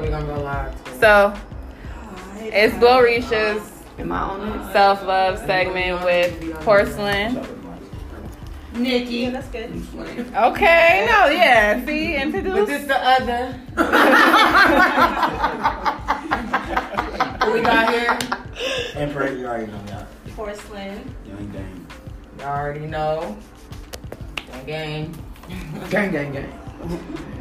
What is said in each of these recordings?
We're gonna go live. So it's Glorisha's Am I on self love segment with porcelain. Nikki. That's good. Okay, no, yeah. See, But introduce. this the other. We got here? Emperor, you already know y'all. Porcelain. Young gang. Y'all already know. Gang, gang. Gang, gang, gang.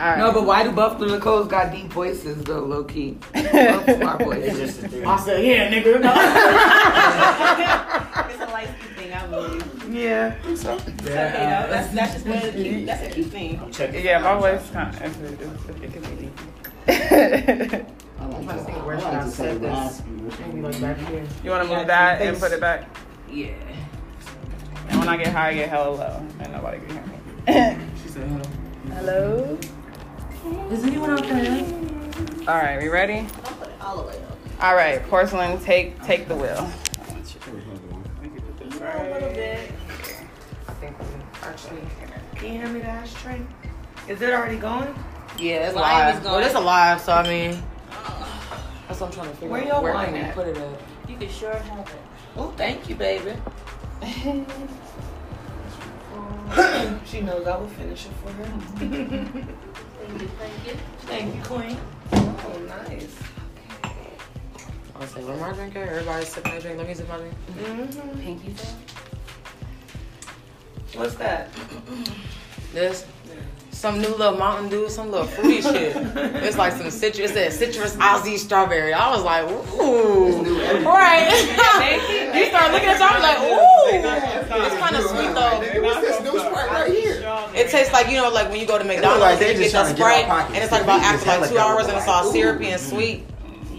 All right. No, but why do Buffalo Nicole's got deep voices though, low key? Both smart It's just a thing. I said, yeah, nigga. No. It's a light thing, I believe. Yeah. It's okay though. That's that's just one of the cute. That's a cute thing. I'm checking. yeah, my voice kind of, it's, it's, it can be deep. I'm trying to think where should I set this. Maybe like back here. You want to move that and put it back? Yeah. And when I get high, I get hella low, and nobody can hear me. She said, hello. Hello. Is anyone out there? All right, we ready? I'll put it all the. All right, porcelain, take take the wheel. A little bit. I think we actually. Can you hand me the ashtray? Is it already going? Yeah, it's Live live. Well, it's alive, so I mean. That's what I'm trying to figure Where out. Where can we at? put it at? You can sure have it. Oh, thank you, baby. she knows I will finish it for her. Thank you, thank you. Queen. Oh, nice. Okay. I was like, where my drink at? Everybody's sipping their drink. Let me sip my drink. Mm-hmm. Pinky What's that? This. Some new little Mountain Dew, some little fruity shit. It's like some citrus. It said citrus Aussie strawberry. I was like, ooh. Right. you start looking at it, I'm like, ooh. It's kind of sweet though. What's this new Sprite right here? It tastes like you know, like when you go to McDonald's, like they and you get just that trying to get Sprite, and it's like about after like two hours, and it's all syrupy and sweet.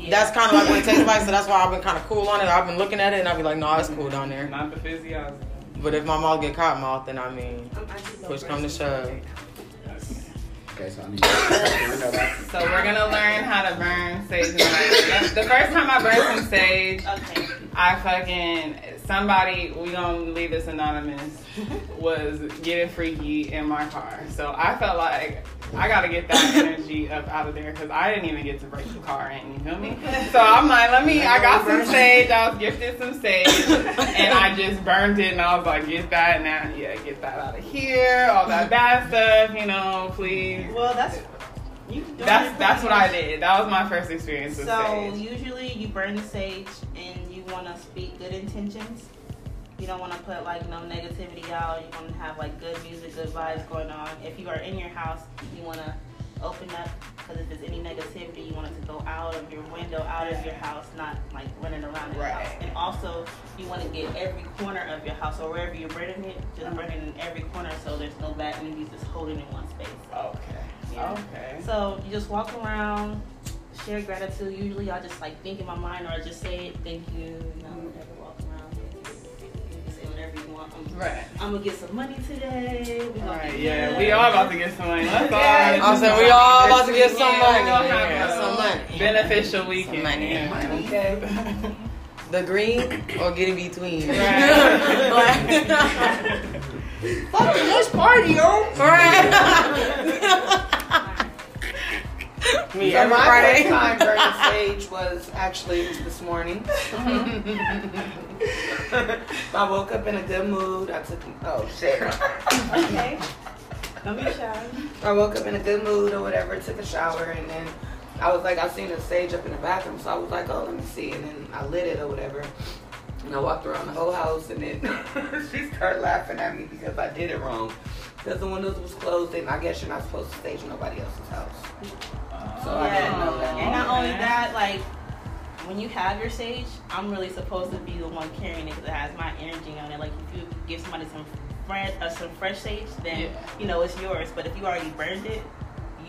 That's kind of like what it tastes like, so that's why I've been kind of cool on it. I've been looking at it, and I'll be like, no, it's cool down there. Not the physiology. But if my mouth get cotton mouth, then I mean, push come to shove. Okay, so I need to know. So we're gonna learn how to burn sage. tonight. The first time I burned some sage, Okay. I fucking somebody we gonna leave this anonymous was getting freaky in my car. So I felt like I gotta get that energy up out of there because I didn't even get to break the car in. You feel me? So I'm like, let me. I got some sage. I was gifted some sage, and I just burned it. And I was like, get that now. Yeah, get that out of here. All that bad stuff. You know, please. Well, that's you. That's that's what I did. That was my first experience with sage. So sage. usually you burn the sage and you want to speak good intentions. You don't want to put like no negativity out. You want to have like good music, good vibes going on. If you are in your house, you want to open up because if there's any negativity, you want it to go out of your window, out of your house, not like running around your Right. house. And also, you want to get every corner of your house or wherever you're burning it, just uh-huh. burn it in every corner so there's no bad energies just holding in one space. Okay. Yeah. Okay. So you just walk around, share gratitude. Usually I just like think in my mind or I just say it, thank you, you know, whatever, walk around. Say whatever you want. I'm, Right. I'm gonna get some money today. We gonna Right, get yeah, good. we all about to get some money. Let's all. I said we all about to get some money. we gonna Yeah, some money. Beneficial weekend. Some money. yeah. Okay. The green or get in between. Right. Fuck the next party, yo. Right. Me So every my Friday. first time burning sage was actually this morning. Uh-huh. I woke up in a good mood. I took oh shit. Okay. Don't be shy. I woke up in a good mood or whatever, took a shower, and then I was like, I seen a sage up in the bathroom, so I was like, oh, let me see, and then I lit it or whatever. And I walked around the whole house, and then she started laughing at me because I did it wrong. Because the windows was closed, and I guess you're not supposed to stage nobody else's house. So I didn't know that. And not only that, like when you have your sage, I'm really supposed to be the one carrying it because it has my energy on it. Like if you give somebody some fresh, uh, some fresh sage, then Yeah. you know it's yours. But if you already burned it,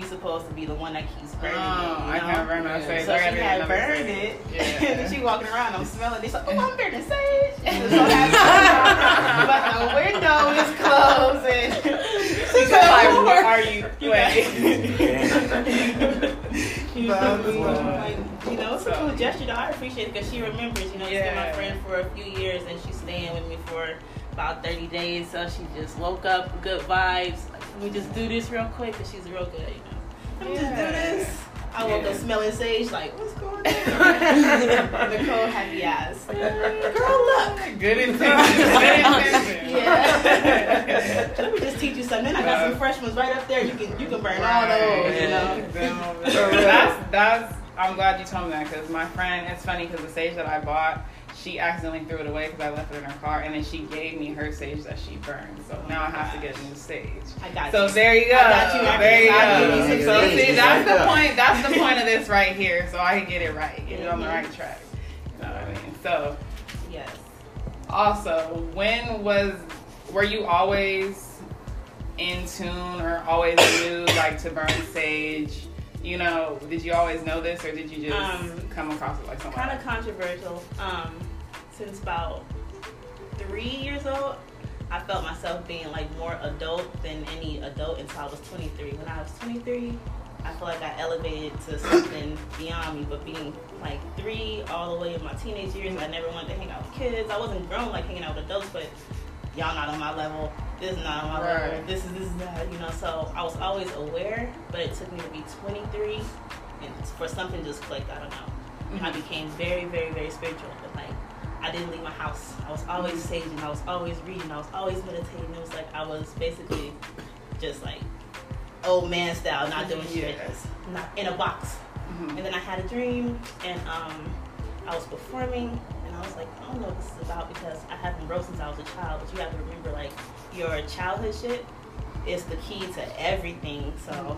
you supposed to be the one that keeps oh, burning Oh, it. You I can't burn my Yeah. sage. So she had burned sage. it, Yeah. and then she walking around. I'm smelling. It's like, oh, I'm burning sage. And so but the window is closed, and She's like, what are you? You Wait. you know, like, you know, it's a cool gesture. Though. I appreciate it because she remembers. You know, she's been my friend for a few years, and she's staying with me for about 30 days. So she just woke up, good vibes. Like, Can we just do this real quick? Because she's real good, you know. Let me just do this. I woke up smelling sage, like, what's going on? Nicole happy ass. Girl, look. Good intention. Good intention. Yeah. Let me just teach you something. I got some fresh ones right up there. You can you can burn all those, you know. that's that's. I'm glad you told me that because my friend. It's funny because the sage that I bought, she accidentally threw it away because I left it in her car, and then she gave me her sage that she burned. So now I have to get a new sage. I got So you. there you go. I got you. There you can- go. you So see, sage. that's the Yeah. point. That's the point of this right here. So I can get it right, get it on the Mhm. right track. You know what I mean? So Yes. also, when was were you always in tune or always knew like to burn sage? You know, did you always know this or did you just Um, come across it like something? Kind of controversial. Um, since about three years old, I felt myself being like more adult than any adult until I was 23. When I was 23, I feel like I elevated to something beyond me. But being like three all the way in my teenage years, I never wanted to hang out with kids. I wasn't grown like hanging out with adults, but y'all not on my level. This is not on my level. This is this is that. You know, so I was always aware, but it took me to be 23 and for something just clicked. I don't know. I mm-hmm. became very, very, very spiritual. But like, I didn't leave my house. I was always saging. I was always reading. I was always meditating. It was like I was basically just like old man style, not doing shit, not in a box. Mhm. And then I had a dream, and um, I was performing, and I was like, I don't know what this is about because I haven't wrote since I was a child. But you have to remember, like, your childhood shit is the key to everything. So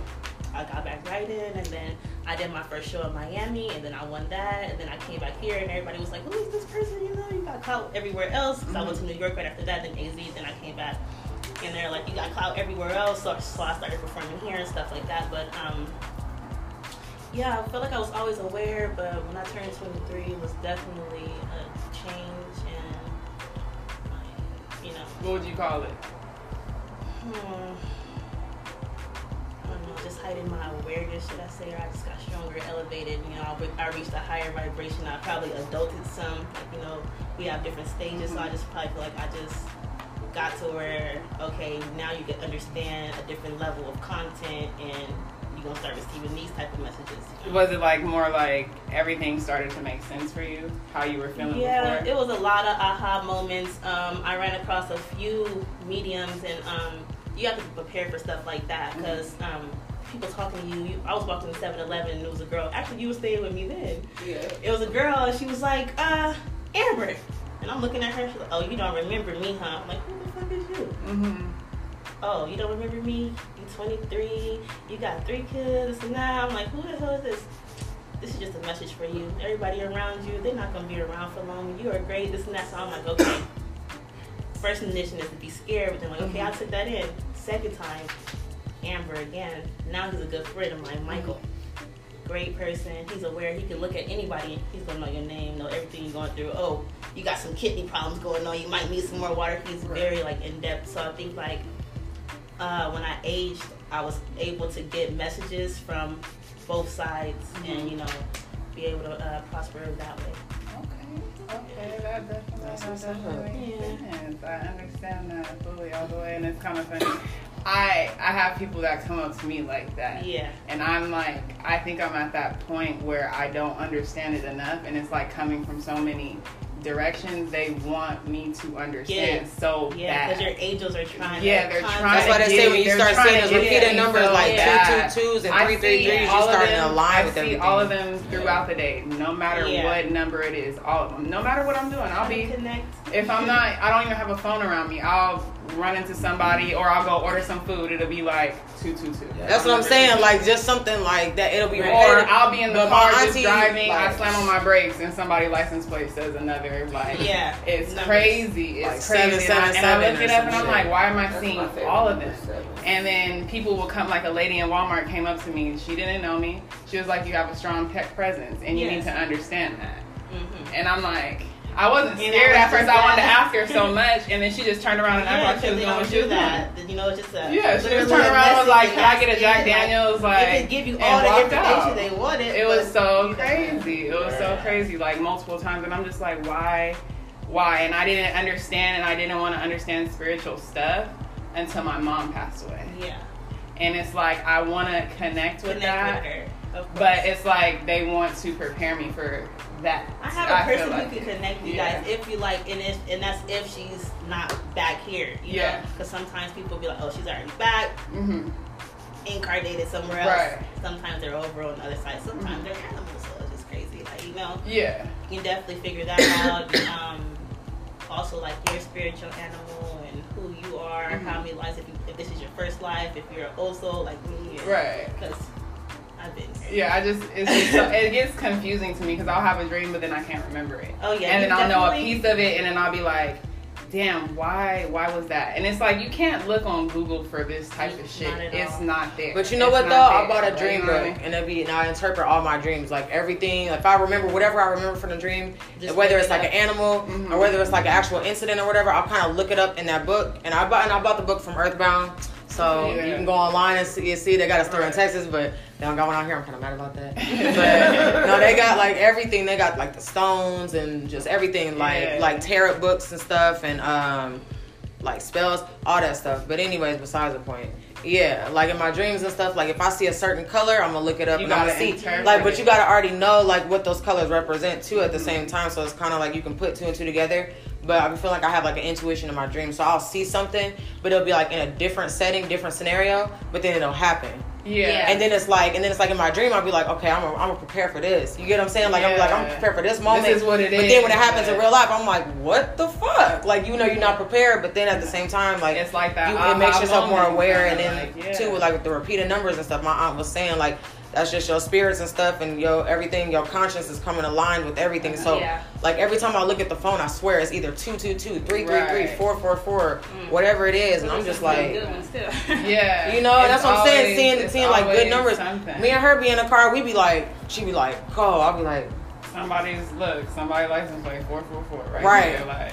I got back writing, and then I did my first show in Miami, and then I won that, and then I came back here, and everybody was like, "Who is this person?" You know, you got clout everywhere else. Because I went to New York right after that, then AZ, then I came back, and they're like, "You got clout everywhere else." So, so I started performing here and stuff like that. But um, yeah, I felt like I was always aware, but when I turned 23, it was definitely a change, and you know. What would you call it? Hmm. I don't know, just heightened my awareness, should I say, or I just got stronger, elevated. You know, I, I reached a higher vibration. I probably adulted some. Like, you know, we have different stages, so I just probably feel like I just got to where, okay, now you can understand a different level of content and you're going to start receiving these type of messages. you know? Was it like more like everything started to make sense for you? How you were feeling Yeah, before? it was a lot of aha moments. Um, I ran across a few mediums, and um, you have to be prepared for stuff like that because um, people talking to you, you. I was walking to 7-Eleven, and it was a girl. Actually, you were staying with me then. Yeah. It was a girl, and she was like, uh, Amber. And I'm looking at her. She's like, "Oh, you don't remember me, huh?" I'm like, "Who the fuck is you?" mm-hmm. oh, you don't remember me? You're 23, you got three kids, and now I'm like, who the hell is this? This is just a message for you. Everybody around you, they're not gonna be around for long. You are great, this and that. So I'm like, okay. First initiation is to be scared, but then like, okay, I took that in. Second time, Amber again. Now he's a good friend. I'm like, Michael. Great person. He's aware. He can look at anybody. He's gonna know your name, know everything you're going through. Oh, you got some kidney problems going on. You might need some more water. He's very like in depth. So I think like uh, when I aged, I was able to get messages from both sides and you know be able to uh, prosper that way. Okay, that definitely, that definitely makes sense. I understand that fully all the way, and it's kind of funny. I I have people that come up to me like that, Yeah. and I'm like, I think I'm at that point where I don't understand it enough, and it's like coming from so many directions. They want me to understand so Yeah, bad. because your angels are trying. Yeah, to they're trying That's why they say when you start seeing to those get repeated me numbers so like bad. two two twos and I three three see threes, you all of starting them- to align I with see all of them throughout the day, no matter Yeah. what number it is. All of them, no matter what I'm doing, I'll be. to connect. If I'm not, I don't even have a phone around me. I'll run into somebody or I'll go order some food. It'll be like two two two. That's what I'm saying. Like just something like that. It'll be Or repetitive. I'll be in the But my car just auntie, driving. I slam on my brakes and somebody license plate says another. Like Yeah, it's numbers. crazy. It's Like crazy. seven, and, I, and I look it up and I'm shit. like, why am I That's seeing all of this? And then people will come, like a lady in Walmart came up to me. She didn't know me. She was like, "You have a strong pet presence, and you need to understand that." Mm-hmm. And I'm like, I wasn't And scared at first. I wanted to ask her so much, and then she just turned around and Yeah, like she because was they what she do that. You know, it's just a Yeah, she just turned around and was like, "Can I get a Jack Daniels?" Like, could give you all the information out. they wanted. It was so crazy. It was so crazy, like multiple times, and I'm just like, why, why? And I didn't understand, and I didn't want to understand spiritual stuff until my mom passed away. Yeah. and it's like I want to connect with Connect that, with. But it's like they want to prepare me for that. I have a feel person like who can it. connect you Yeah. guys if you like, and if and that's if she's not back here. You Yeah. because sometimes people be like, oh, she's already back, Mhm. incarnated somewhere else. Right. Sometimes they're over on the other side. Sometimes they're animals, so it's just crazy. Like you know, Yeah. you can definitely figure that out. Um, also, like your spiritual animal and who you are, Mhm. how many lives. If, you, if this is your first life, if you're a also like me, Right. Because. Yeah, I just it's just so, it gets confusing to me because I'll have a dream but then I can't remember it. Oh yeah, and then I'll know a piece of it, and then I'll be like, "Damn, why? Why was that?" And it's like you can't look on Google for this type of shit. Not It's all. not there. But you know It's what though? not I bought a dream you know I book, mean? and it be and I interpret all my dreams, like everything. If I remember whatever I remember from the dream, Just whether it's it like up. an animal Mhm. or whether it's like an actual incident or whatever, I'll kind of look it up in that book. And I bought and I bought the book from Earthbound, so Yeah. you can go online and see. see they got a store in Texas, but they don't got one out here. I'm kind of mad about that. but no, they got like everything. They got like the stones and just everything, like Yeah. like tarot books and stuff, and um like spells, all that stuff. But anyways, besides the point. Yeah, like in my dreams and stuff, like if I see a certain color, I'm gonna look it up You and I'm gonna see like but you gotta already know like what those colors represent too at the same time. So it's kinda like you can put two and two together. But I feel like I have like an intuition in my dreams. So I'll see something, but it'll be like in a different setting, different scenario, but then it'll happen. Yeah. Yeah. And then it's like, and then it's like in my dream, I'll be like, okay, I'm gonna, I'm gonna prepare for this. You get what I'm saying? Like I'm like, I'm prepared for this moment. This is what it But then when it happens in real life, I'm like, what the fuck? Like you know, you're not prepared, but then at the same time, like It's like that you, it makes yourself more aware, and then like, yeah. too with like with the repeated numbers and stuff. My aunt was saying like that's just your spirits and stuff, and your everything, your conscience is coming aligned with everything. So Yeah. like every time I look at the phone, I swear it's either two two two, three three three, Right. four four four, Mm. whatever it is, and I'm just like. good ones too. Yeah. You know, It's that's what I'm saying. always- Seeing seeing like good numbers. something. Me and her be in the car. We be like, she be like, "Call." I'll be like, somebody's look, somebody license plate four four four, right? Right. There, like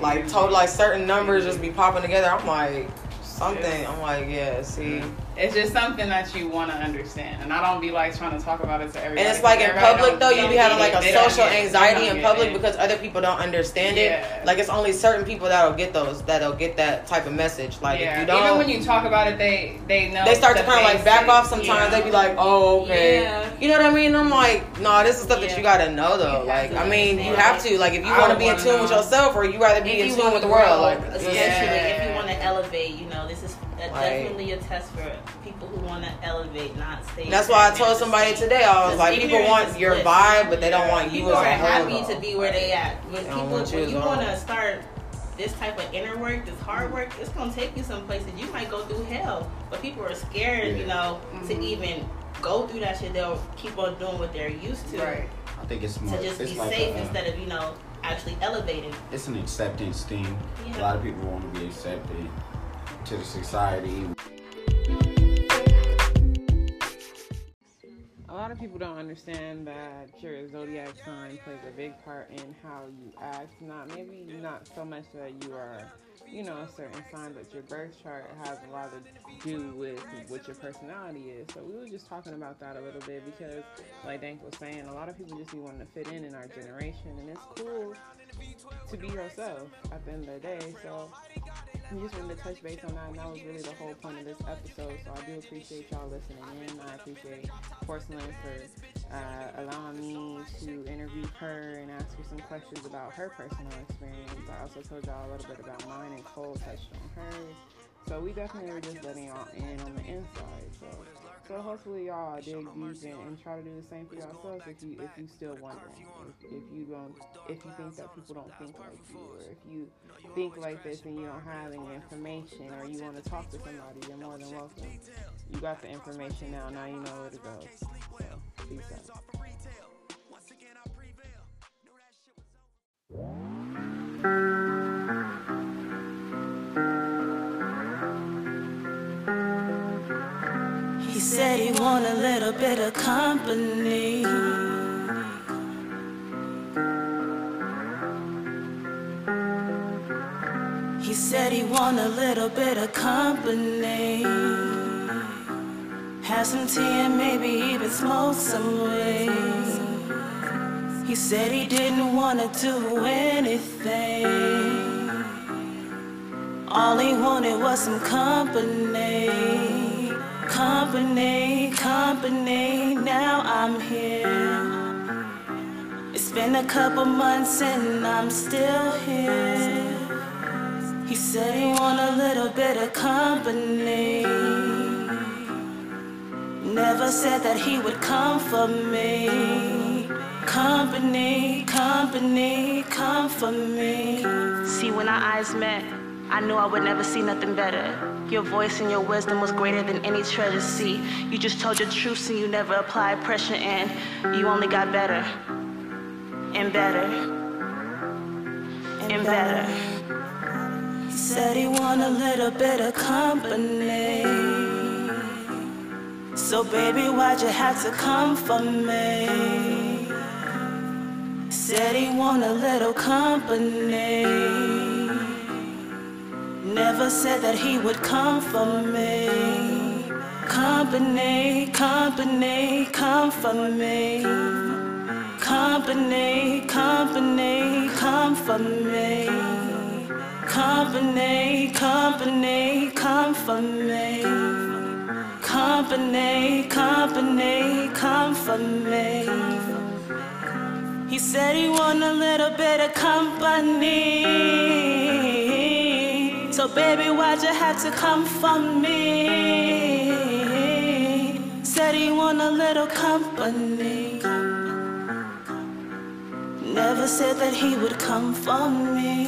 like told like certain numbers just be popping together. I'm like, something. I'm like, yeah. See, It's just something that you want to understand, and I don't be like trying to talk about it to everybody. and it's like in public though, you be having like a social get it. They anxiety in public it. because other people don't understand Yeah. it. Like it's only certain people that'll get those that'll get that type of message. Like yeah. if you don't, Even when you talk about it, they they know. they start to kind of like back off sometimes. Yeah. They be like, "Oh, okay." Yeah. You know what I mean? I'm like, "No, this is stuff that you gotta know, though. Like, I mean, you have to. Like, if you want to be in tune with yourself, or you rather be in tune with the world, like, especially if you elevate, you know, this is a Right. definitely a test for people who want to elevate, not stay. That's why I told stagnant. somebody today. I was like, people want is your vibe, but they don't want you People as are happy though. to be where they at. When They people, want you when you want to start this type of inner work, this hard work, it's gonna take you some places. You might go through hell, but people are scared, you know, to Mhm. even go through that shit. They'll keep on doing what they're used to, Right. I think it's more. to just it's be like safe a, instead of you know actually elevating. It's an acceptance thing. Yeah. A lot of people want to be accepted to the society. A lot of people don't understand that your zodiac sign plays a big part in how you act. Not maybe not so much that you are, you know, a certain sign, but your birth chart has a lot to do with what your personality is. So we were just talking about that a little bit because, like Dank was saying, a lot of people just be wanting to fit in in our generation, and it's cool to be yourself at the end of the day. So we just wanted to touch base on that, and that was really the whole point of this episode. So I do appreciate y'all listening in. I appreciate Porcelain for uh, allowing me to interview her and ask her some questions about her personal experience. I also told y'all a little bit about mine, and Cole touched on hers. So we definitely were just letting y'all in on the inside. So, so hopefully y'all dig deep and, and try to do the same for yourselves if you if you still wondering if, if you don't if you think that people don't think like you or if you think like this and you don't have any information or you want to talk to somebody, you're more than welcome. You got the information now. Now you know where to go. So peace out. Said he want a little bit of company. He said he want a little bit of company. Have some tea and maybe even smoke some weed. He said he didn't wanna do anything. All he wanted was some company. Company. Company, now I'm here. It's been a couple months and I'm still here. He said he want a little bit of company. Never said that he would come for me. Company, company, come for me. See, when our eyes met, I knew I would never see nothing better. Your voice and your wisdom was greater than any treasure. See, you just told your truths and you never applied pressure, and you only got better and better and better. He said he want a little bit of company. So baby, why'd you have to come for me? Said he want a little company. Never said that he would come for me. Company, company, come for me. Company, company, come for me. Company, company, come for me. Company, company, come for me. He said he want a little bit of company. So baby, why'd you have to come for me? Said he want a little company. Never said that he would come for me.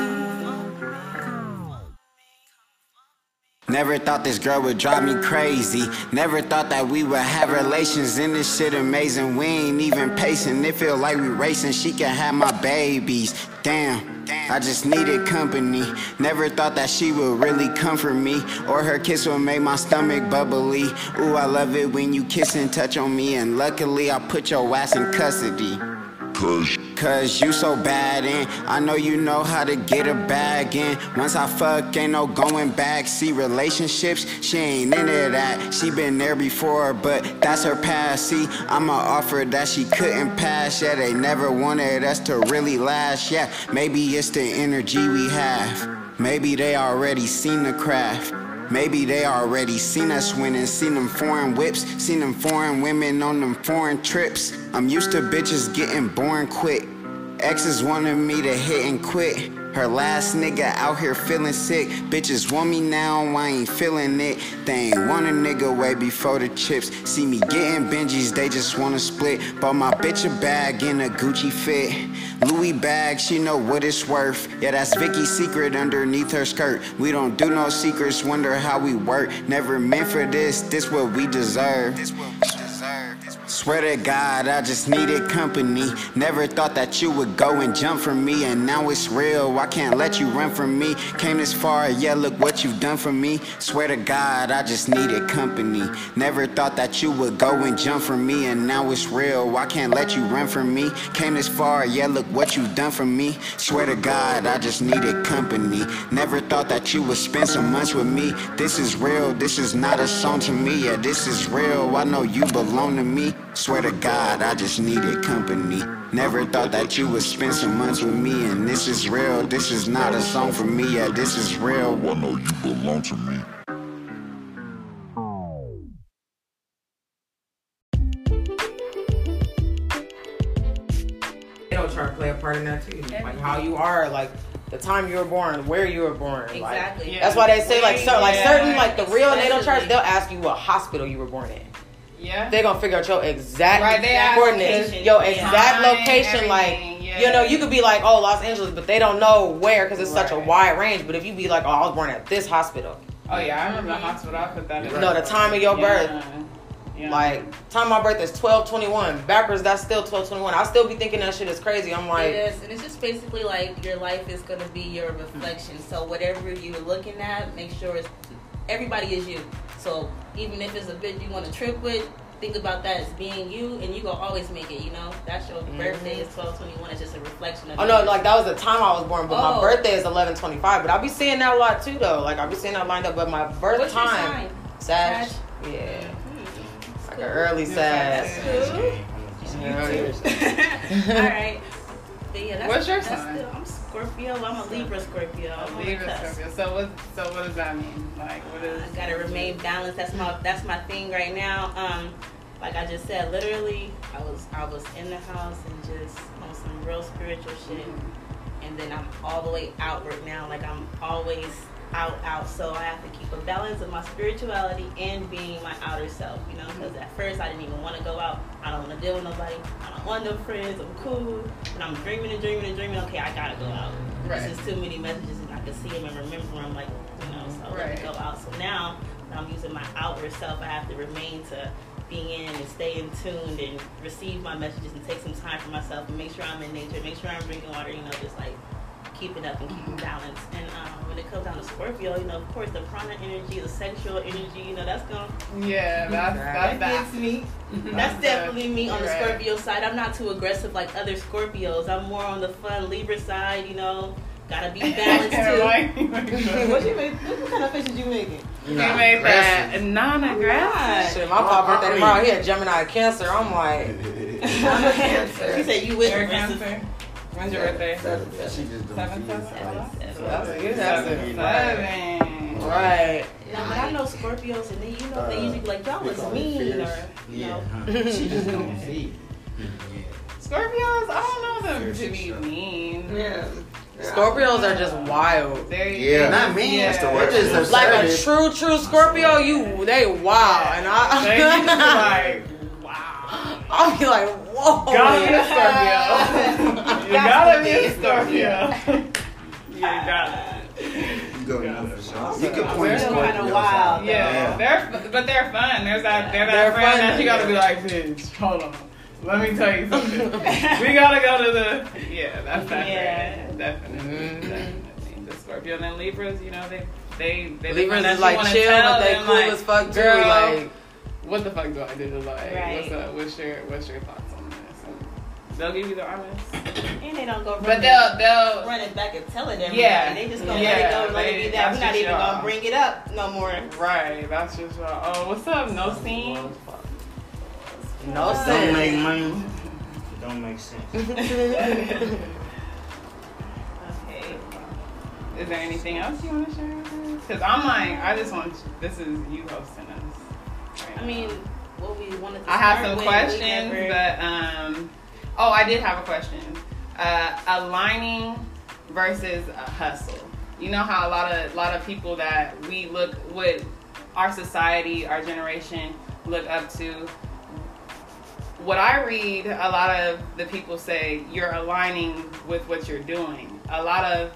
Never thought this girl would drive me crazy. Never thought that we would have relations. And this shit amazing. We ain't even pacing. It feel like we racing. She can have my babies. Damn. I just needed company. Never thought that she would really comfort me. Or her kiss would make my stomach bubbly. Ooh, I love it when you kiss and touch on me. And luckily, I put your ass in custody. Cause, Cause you so bad and I know you know how to get a bag in. Once I fuck, ain't no going back. See relationships, she ain't into that. She been there before, but that's her past. See, I'm a offer that she couldn't pass. Yeah, they never wanted us to really last. Yeah, maybe it's the energy we have. Maybe they already seen the craft. Maybe they already seen us winning, seen them foreign whips, seen them foreign women on them foreign trips. I'm used to bitches getting born quick. Exes wanted me to hit and quit. Her last nigga out here feeling sick. Bitches want me now, I ain't feeling it. They ain't want a nigga way before the chips. See me getting Benjis, they just wanna split. Bought my bitch a bag in a Gucci fit. Louis bag, she know what it's worth. Yeah, that's Vicky's secret underneath her skirt. We don't do no secrets, wonder how we work. Never meant for this, this what we deserve. Swear to God, I just needed company. Never thought that you would go and jump for me, and now it's real. I can't let you run from me. Came this far, yeah, look what you've done for me. Swear to God, I just needed company. Never thought that you would go and jump for me, and now it's real. I can't let you run from me. Came this far, yeah, look what you've done for me. Swear to God, I just needed company. Never thought that you would spend some months with me. This is real, this is not a song to me. Yeah, this is real. I know you belong to me. Swear to God, I just needed company. Never thought that you would spend some months with me, and this is real. This is not a song for me. Yeah, this is real. Oh, I know you belong to me. natal chart play a part in that too. Like how you are, like the time you were born, where you were born. like- Exactly. Yeah. that's why they say like so, like Yeah. certain like the real natal Especially- charts, they'll ask you what hospital you were born in. Yeah. They're gonna figure out your exact Right, coordinates, location. your Yeah. exact Time, location. Like yeah. you know, you could be like, oh, Los Angeles, but they don't know where because it's such a wide range. But if you be like, oh, I was born at this hospital, Oh yeah, I remember the hospital. I put that in. no, the time of your birth. Yeah. Yeah. Like time of my birth is twelve twenty one. Backwards, that's still twelve twenty one. I still be thinking that shit is crazy. I'm like, it is, and it's just basically like your life is gonna be your reflection. So whatever you're looking at, make sure it's everybody is you. So even if it's a bitch you want to trip with, think about that as being you, and you gonna always make it. You know, that's your birthday is twelve twenty one. It's just a reflection of. Oh no, like that was the time I was born, but my Oh. birthday is eleven twenty five. But I'll be seeing that a lot too, though. Like I'll be seeing that lined up. But my birth What's time, Sash, Sag, Sag? yeah, Hmm. like an early Sash. Cool. Yeah, yeah. All right. But yeah, that's, What's your that's sign? Scorpio. I'm a Libra Scorpio. I'm the Libra. Scorpio. So what? So what does that mean? Like what is? I gotta remain balanced. That's my that's my thing right now. Um, like I just said, literally, I was I was in the house and just on some real spiritual shit, and then I'm all the way outward now. Like I'm always out, out. So I have to keep a balance of my spirituality and being my outer self. You know, because at first I didn't even want to go out. I don't want to deal with nobody. I don't want no friends. I'm cool, and I'm dreaming and dreaming and dreaming. Okay, I gotta go out. Right. This is too many messages, and I can see them and remember them. Like you know, so let Right. me go out. So now I'm using my outward self, I have to remain to being in and stay in tuned and receive my messages and take some time for myself and make sure I'm in nature, make sure I'm drinking water, you know, just like keep it up and keep it balanced. And um, when it comes down to Scorpio, you know, of course, the prana energy, the sexual energy, you know, that's gonna Yeah, that's that that's that. gets me. That's That's definitely me on the right. Scorpio side. I'm not too aggressive like other Scorpios. I'm more on the fun Libra side, you know. Gotta be balanced too. Like, what you make? What kind of faces you making? You made that non-aggressive. Shit, my pop birthday tomorrow. He had Gemini Cancer. I'm like, I'm a cancer. He said you with You're a. Cancer. When's your birthday? Seven, She seven. just don't Seven, see seven, seven. so that's a good Seven. Seven. Right. Yeah, but I know Scorpios, and they, you know, they Uh, usually be like, y'all we was mean, or you Yeah, know. huh. she just don't see. Yeah. Scorpios, I don't know them Fierce to be stuff. mean. Yeah. Scorpios are just wild. They're, Yeah. Not mean, Yeah. that's the word. They're just Like a true, true Scorpio, you they wild, and They just I, like, wow. I'll be like, whoa. Gotta be a Scorpio. You gotta be a Scorpio. you got You go Yeah. enough for sure. You You can They're kinda wild. Yeah, Yeah. they're but they're fun. There's that they're that They're friend fun, that you gotta yeah. be like, bitch, hold on. Let me tell you something. we gotta go to the yeah, that's that Yeah. friend. Definitely, Mhm. definitely. The Scorpio and then Libras, you know, they they they Libras friend that is you like chill, but they cool like, as fuck too. girl, Like, what the fuck do I do? Like, Right. what's up? What's your what's your thoughts on this? And they'll give you the honest, And they don't go run but it, they'll they'll run it back and tell it everybody. Yeah. They just gonna Yeah, let it go and let it be that. that's We're not even y'all. gonna bring it up no more. right. That's just uh, oh, what's up? No scene. no scene Don't make money. It don't make sense. Okay. Is there anything else you want to share? Because I'm like, I just want. This is you hosting us. right I mean, what we wanted to I have some with, questions, but um, oh, I did have a question. Uh, aligning versus a hustle. You know how a lot of lot of people that we look with our society, our generation look up to. What I read, a lot of the people say you're aligning with what you're doing. A lot of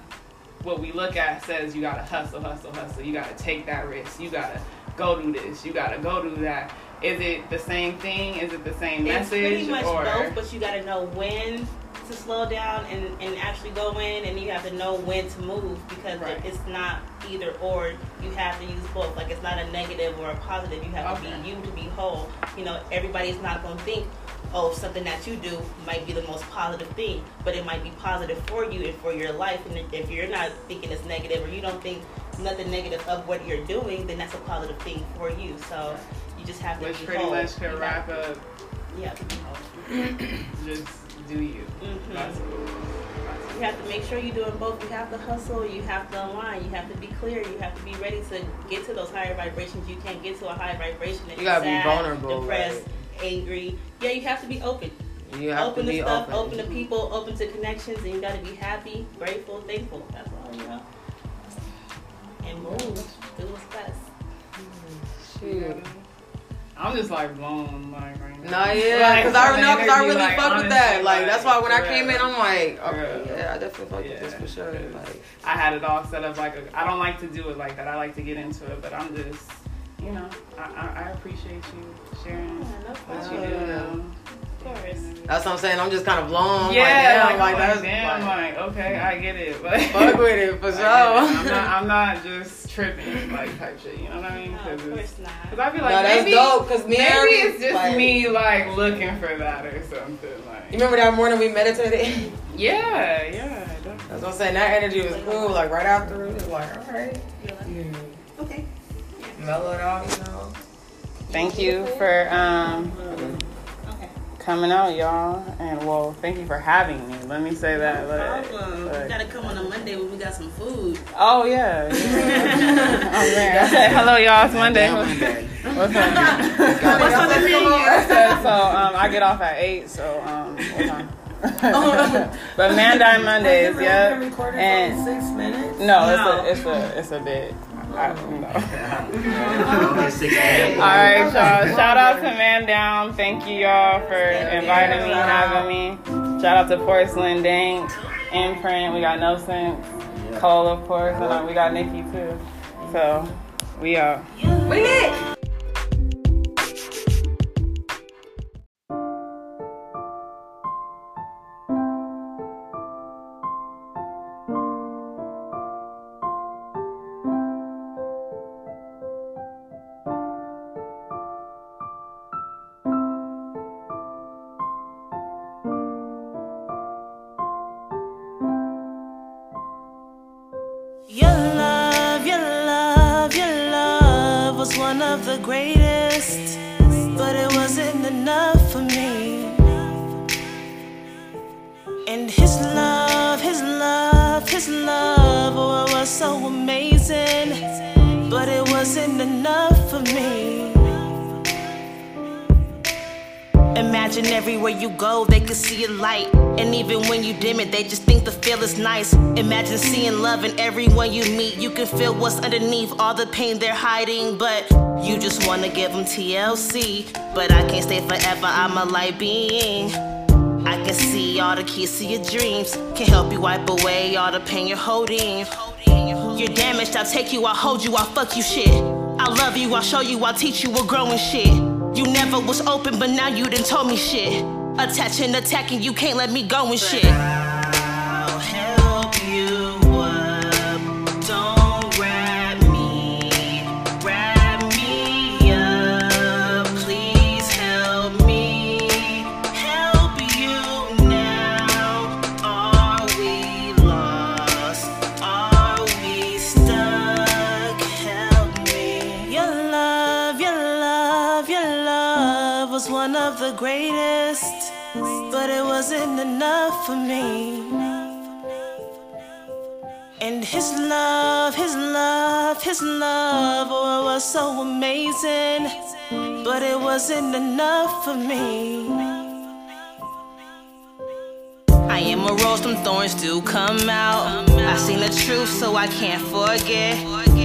what we look at says you gotta hustle, hustle, hustle. You gotta take that risk. You gotta go do this. You gotta go do that. Is it the same thing? Is it the same It's message? pretty much or both, but you gotta know when to slow down and, and actually go in, and you have to know when to move because Right. it's not either or. You have to use both. Like it's not a negative or a positive. You have to be you to be whole. You know, everybody's not gonna think. Oh, something that you do might be the most positive thing, but it might be positive for you and for your life. And if you're not thinking it's negative or you don't think nothing negative of what you're doing, then that's a positive thing for you. So just have to which be pretty whole. much can You wrap have- up You have to just do you. Mhm. That's cool. You have to make sure you're doing both. You have to hustle, you have to align, you have to be clear, you have to be ready to get to those higher vibrations. You can't get to a high vibration if You gotta be vulnerable, depressed, angry. Yeah, you have to be open. You have open to to be stuff, open. open to people, open to connections, and you gotta be happy, grateful, thankful. That's all, you know. And move. Do what's best. Shoot. I'm just like blown like right now. No, yeah, Like, because I from know, because I interview, really like, fuck with that. Like, that's why when I for came in. I'm like, okay, real. yeah, I definitely fuck with this for sure. Like, I had it all set up like a, I don't like to do it like that. I like to get into it, but I'm just, you know, I, I, I appreciate you sharing Yeah, no what you do. Now. Of course. that's what I'm saying. I'm just kind of blown. Yeah, like, damn, like, like, that's damn, like, like, okay, I get it, but fuck with it for sure. it. I'm not, I'm not just tripping like type shit. You know what I mean? No, Cause of it's, course not. cause I be like, no, that's maybe, dope. Because me maybe it's just like, me like looking for that or something. Like, You remember that morning we meditated? yeah, yeah. definitely. That's what I'm saying. That energy was cool. Like right after, it was like, all right, yeah. Okay. mellow it out, you know. Thank you for um, Okay. Coming out, y'all. And well, thank you for having me. Let me say that. But, Problem. but- You gotta come on a Monday when we got some food. oh yeah. yeah. oh man. I said, hello, y'all. It's Monday. Down Monday. What's up? What's on the menu? So um, I get off at eight. So um, what time? but Mandine Mondays, yeah. And six minutes. no, No. it's a it's a it's a bit. I, no. Only six. All right, y'all. Shout out to Man Down. Thank you, y'all, for inviting me, having me. Shout out to Porcelain Dank, Imprint. We got No Sense, Cole, of course, and uh, we got Nikki too. So we out. We lit. All the pain they're hiding. But you just wanna give them TLC. But I can't stay forever, I'm a light being. I can see all the keys to your dreams. Can help you wipe away all the pain you're holding. You're damaged, I'll take you, I'll hold you, I'll fuck you shit. I love you, I'll show you, I'll teach you, we're growing shit. You never was open, but now you done told me shit. Attaching, attacking, you can't let me go and shit. Wasn't enough for me. And his love, his love, his love, oh, it was so amazing, but it wasn't enough for me. I am a rose, some thorns do come out. I seen the truth, so I can't forget.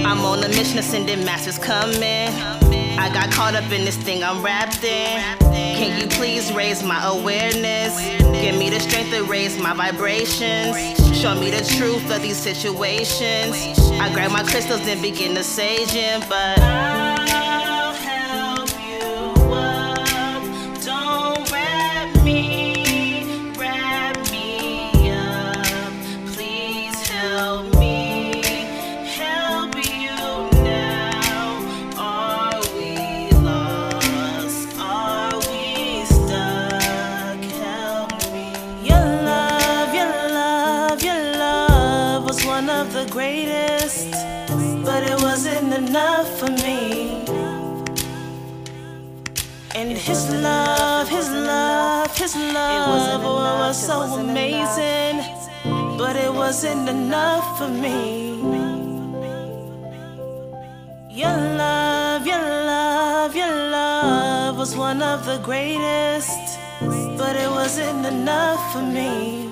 I'm on a mission to send in masters coming. I got caught up in this thing I'm wrapped in. Can you please raise my awareness? Give me the strength to raise my vibrations. Show me the truth of these situations. I grab my crystals and begin to sage in, but his love, his love, his love, it was so amazing, but it wasn't enough for me. Your love, your love, your love was one of the greatest, but it wasn't enough for me.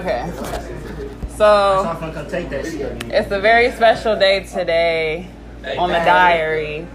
Okay. So So I'm gonna come take that shit. it's a very special day today on the diary.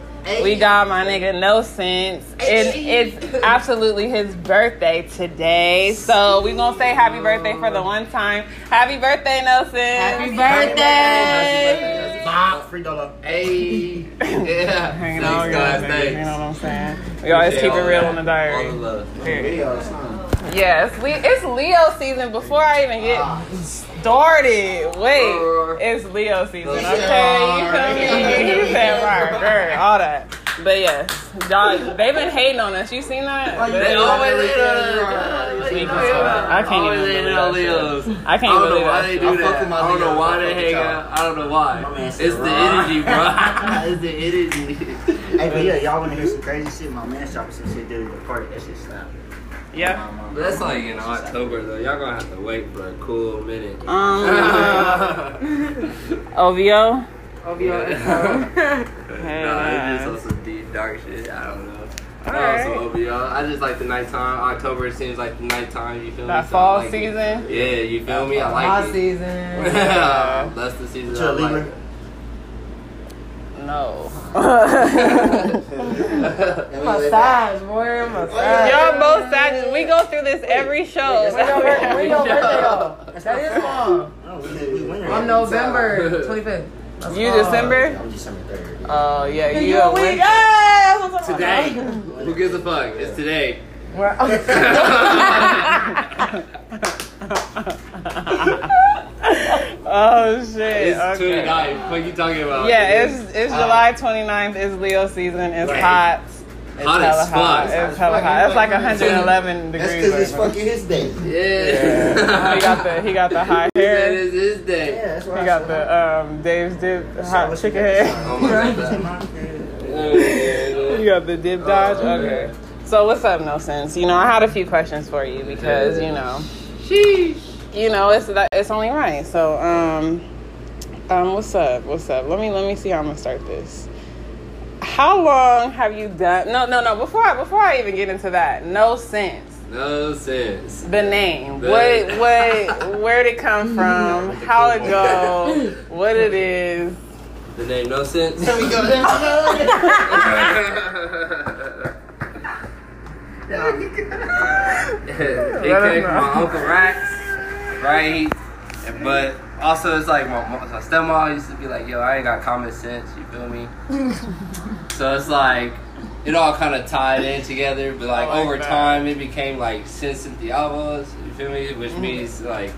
We got my nigga No Sense. And it's absolutely his birthday today. So we gonna say happy birthday for the one time. Happy birthday, No Sense. Happy birthday! Bob, free dollar. Hey, yeah. Hanging Thanks, out, guys. You know what I'm saying? We always keep it real on the All diary. the love. Period. Videos, huh? Yeah, it's, Le- Leo season before I even get started. Wait, it's Leo season, okay? You feel me? You said right, girl, all that. But yes, y'all, they've been hating on us. You seen that? They always hate on us. Weak as fuck. I can't Always even hating believe on that shit. Leos. I can't I don't know why they do I that. I don't know why I they hang out. I don't know why. It's the energy, bro. It's the energy. Hey, but yeah, y'all wanna hear some crazy shit? My man shot me some shit during the party. That shit slap. Yeah. But that's like in October though. Y'all gonna have to wait for a cool minute. Um, OVO. OVO. Hell Nah, it's yeah. just on some deep dark shit. I don't know. Alright. Also OVO. I just like the nighttime. October seems like the nighttime. You feel me? That So I fall it. season. Yeah, you feel me? I My like it. season. That's the season. What I like. Libra? No. Massage, boy, massage. Y'all both sad. We go through this every show. When your birthday, when your birthday though? That is fall. Oh, we, we winter. I'm November 25th. That's You fall. December? I'm oh, December 3rd. Oh yeah, you, You a a week? winter. Yeah, that's what Today. Who gives a fuck? It's today. Oh shit. It's okay. 29. What you talking about? Yeah, it's it's July 29th. It's Leo season. It's Right. hot. It's Hot hella as hot. fuck. It's hella hot. It's like 111 That's degrees. because it's now. fucking his day. Yeah. he got the he got the high That hair. is his day. Yeah, day. that's why He I got said, the um Dave's dip hot what chicken you hair. Oh my god. You got the dip dodge. Okay. So what's up, no sense? You know, I had a few questions for you because you know, you know, it's that it's only right. So um, um, what's up? What's up? Let me let me see how I'm gonna start this. How long have you done? No, no, no. Before I before I even get into that, no sense. No sense. The name. The- What what where'd it come from? How it go? What it is? The name No Sense. There we go. it came from my Uncle Rax, right? But also, it's like my, my stepmom used to be like, yo, I ain't got common sense, you feel me? so it's like, it all kind of tied in together, but like, like over that. time, it became like Sense and Diablos, you feel me? Which Mm-hmm. means like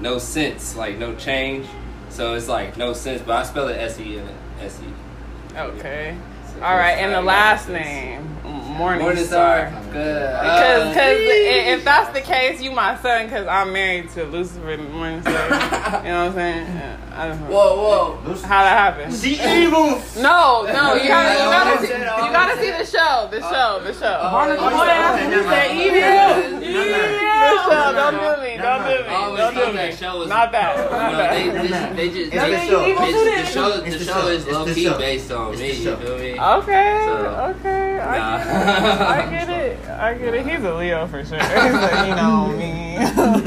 no sense, like no change. So it's like no sense, but I spell it S E N S E. Okay. So All right, and the last name, Morning, Morning Star. Star. Good. Because Uh, cause i- if that's the case, you my son. Because I'm married to Lucifer Morning Star. you know what I'm saying? Yeah, I don't know. Whoa, whoa. How that happen? She evil. No, no, you gotta, you gotta, see, you gotta see the show, the uh, show, the show. Barnacle Oh, boy, yeah. that's what you said. Yeah. Evil. The show, don't do me, don't do me, I always don't thought do that me. show was- Not that, You not know, they, that. they, they just It's they, the show. Evil it's, too the then. show It's the the show show. is It's low the key show. based on It's me. the You show. feel me? Okay, So- okay, I Nah. get it. I get it. I get it. He's a Leo for sure. He's like, you know me.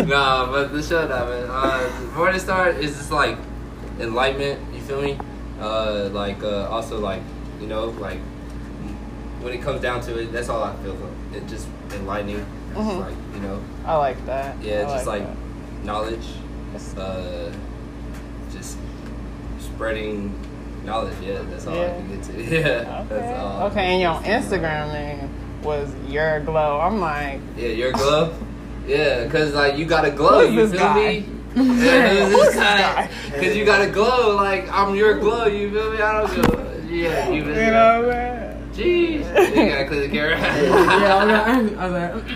nah, but the show that man. Uh, Morning Star is just like enlightenment. You feel me? Uh, like uh, also like you know like when it comes down to it, that's all I feel. It just enlightening. Mhm. like you know, I like that. yeah, I just like that. knowledge. Uh, just spreading knowledge. Yeah, that's all I can get to. Yeah, Okay. that's all. Okay, and your Instagram name was Your Glow. I'm like, Yeah, your glow. Yeah, cause like you got a glow. You feel guy? me? Yeah, who's Who's this this guy? guy? Cause you got a glow. Like I'm your glow. You feel me? I don't go. Yeah, you, you know what Jeez, you gotta clear the camera. Yeah, I'm not. I'm like,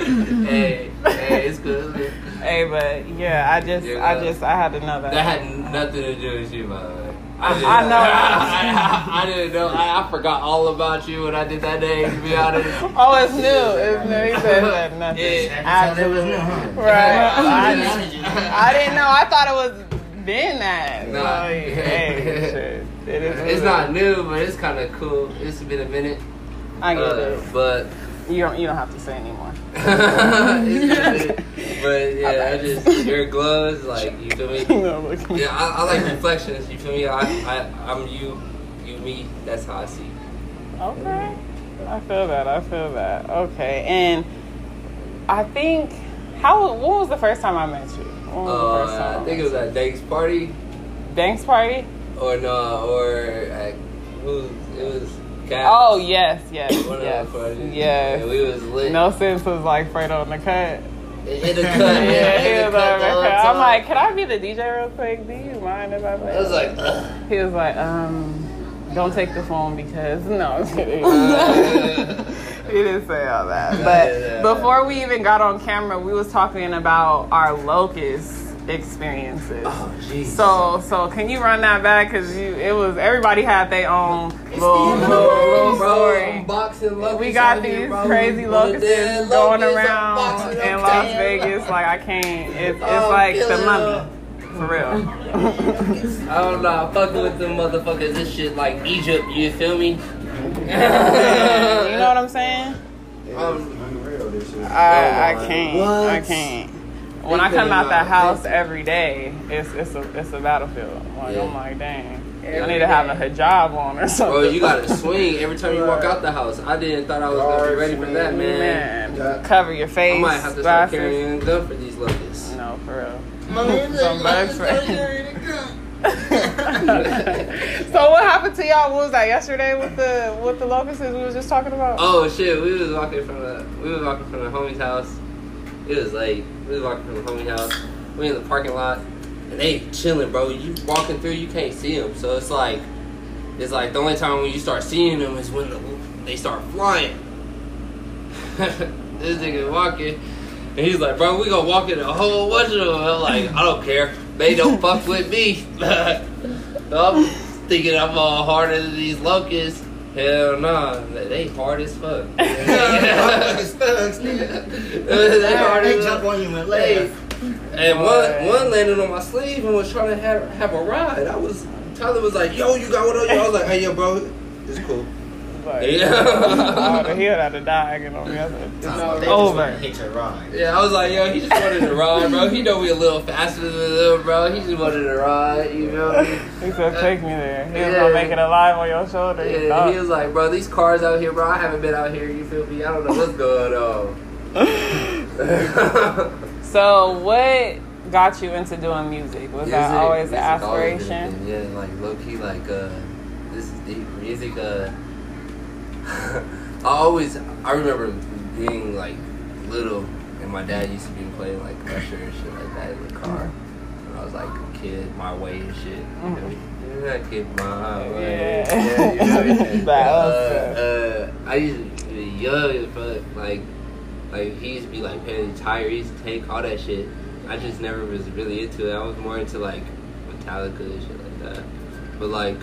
hey, hey, it's good. Hey, but yeah, I just, Your I just, I had another. that. That had nothing to do with you, by the way. I- didn't- I know. I, I didn't know. I, I forgot all about you when I did that day. To be honest. oh, it's new. It's new. He said that nothing. Yeah. That was new, huh? Right. I, Manager. I didn't know. I thought it was been that. Nah. So, hey, shit. It is It's it not new, but it's kind of cool. It's been a minute. I get Uh, it. but You don't. You don't have to say anymore. but yeah, I just your gloves, like you feel me. No. Yeah, I, I like reflections. You feel me? I, I I'm you, you me. That's how I see. Okay. I feel that. I feel that. Okay. And I think how when was the first time I met you? When was the first Uh, time I think it was at Dank's party, Thanks party. or no, or at, who? It was. Cat. Oh yes, yes, yes, yes. And we was lit. No sense was like Fredo in the cut. In the cut, Yeah, he was the cut. I'm like, can I be the DJ real quick? Do you mind if I play? I was like, ugh. he was like, um, don't take the phone because no, I'm kidding. he didn't say all that. But before we even got on camera, we was talking about our locust experiences. Oh, jeez. So, so can you run that back? Cause you, it was everybody had their own little, little, little story. Boxing locusts We got these crazy One locusts going around in Las. Vegas. Like I can't. It's, it's Oh, like the killing mummy. For real. I don't know. I'm fucking with them motherfuckers. This shit like Egypt. You feel me? you know what I'm saying? Um, Unreal, this shit. I, I Oh, can't. what? I can't. When They I come out the house every day, it's it's a it's a battlefield. Like Yeah. I'm like, dang, I need to have a hijab on or something. bro, you gotta swing every time you walk out the house. I didn't thought I was gonna be ready for that, man. Man, cover your face. I might have to start glasses. carrying a gun for these locusts. No, for real. Some bugs for- so what happened to y'all? What was that yesterday with the with the locusts we was just talking about? Oh shit, we was walking from the we was walking from the homie's house. It was late. We was walking from the homie's house. We in the parking lot, and they chilling, bro. You walking through, you can't see them. So it's like, it's like the only time when you start seeing them is when the, they start flying. this nigga walking, and he's like, bro, we gonna walk in a whole bunch of them. I'm like, I don't care. They don't fuck with me. I'm thinking I'm all harder than these locusts. Hell no, they hard as fuck. Motherfuckers thugs, nigga. they hard They as jump fuck. on you and laugh. And one one landed on my sleeve and was trying to have have a ride. I was Tyler was like, "Yo, you got one on you?" I was like, "Hey, yo, bro, it's cool." Like, Yeah. oh, the heel had to die again on the other. It's They just over. Hit your ride. Yeah, I was like, "Yo, he just wanted to ride, bro. He know we a little faster than him, bro. He just wanted to ride, you know?" me? He said, take me there. He was Yeah. gonna make it alive on your shoulder. He Yeah, thought. he was like, "Bro, these cars out here, bro. I haven't been out here. You feel me? I don't know what's going on." So what got you into doing music? Was that always the music always been aspiration? Yeah, like low key, like uh, this is deep music. Uh, I always, I remember being like little, and my dad used to be playing like Usher and shit like that in the car. When I was like a kid, my way and shit. You know? Yeah, kid, my way. Yeah. Yeah, you know? That uh, uh, I used to be young as fuck, like. Like he used to be like Penny Tire, he used to take all that shit. I just never was really into it. I was more into like Metallica and shit like that. But like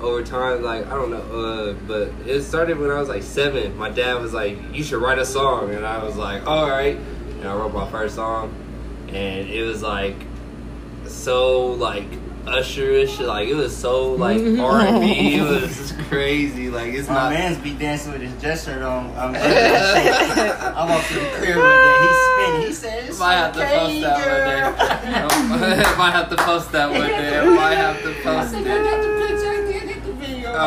over time, like I don't know, uh, but it started when I was like seven. My dad was like, "You should write a song," and I was like, "All right." And I wrote my first song, and it was like so like Usher-ish, like it was so like R and B. It was crazy. Like it's My not. man's be dancing with his dress shirt on. I'm I walked to the crib one day. He's spinning. He says, Might have to post that one day. Might have to post that one day. Might have to post it. Oh,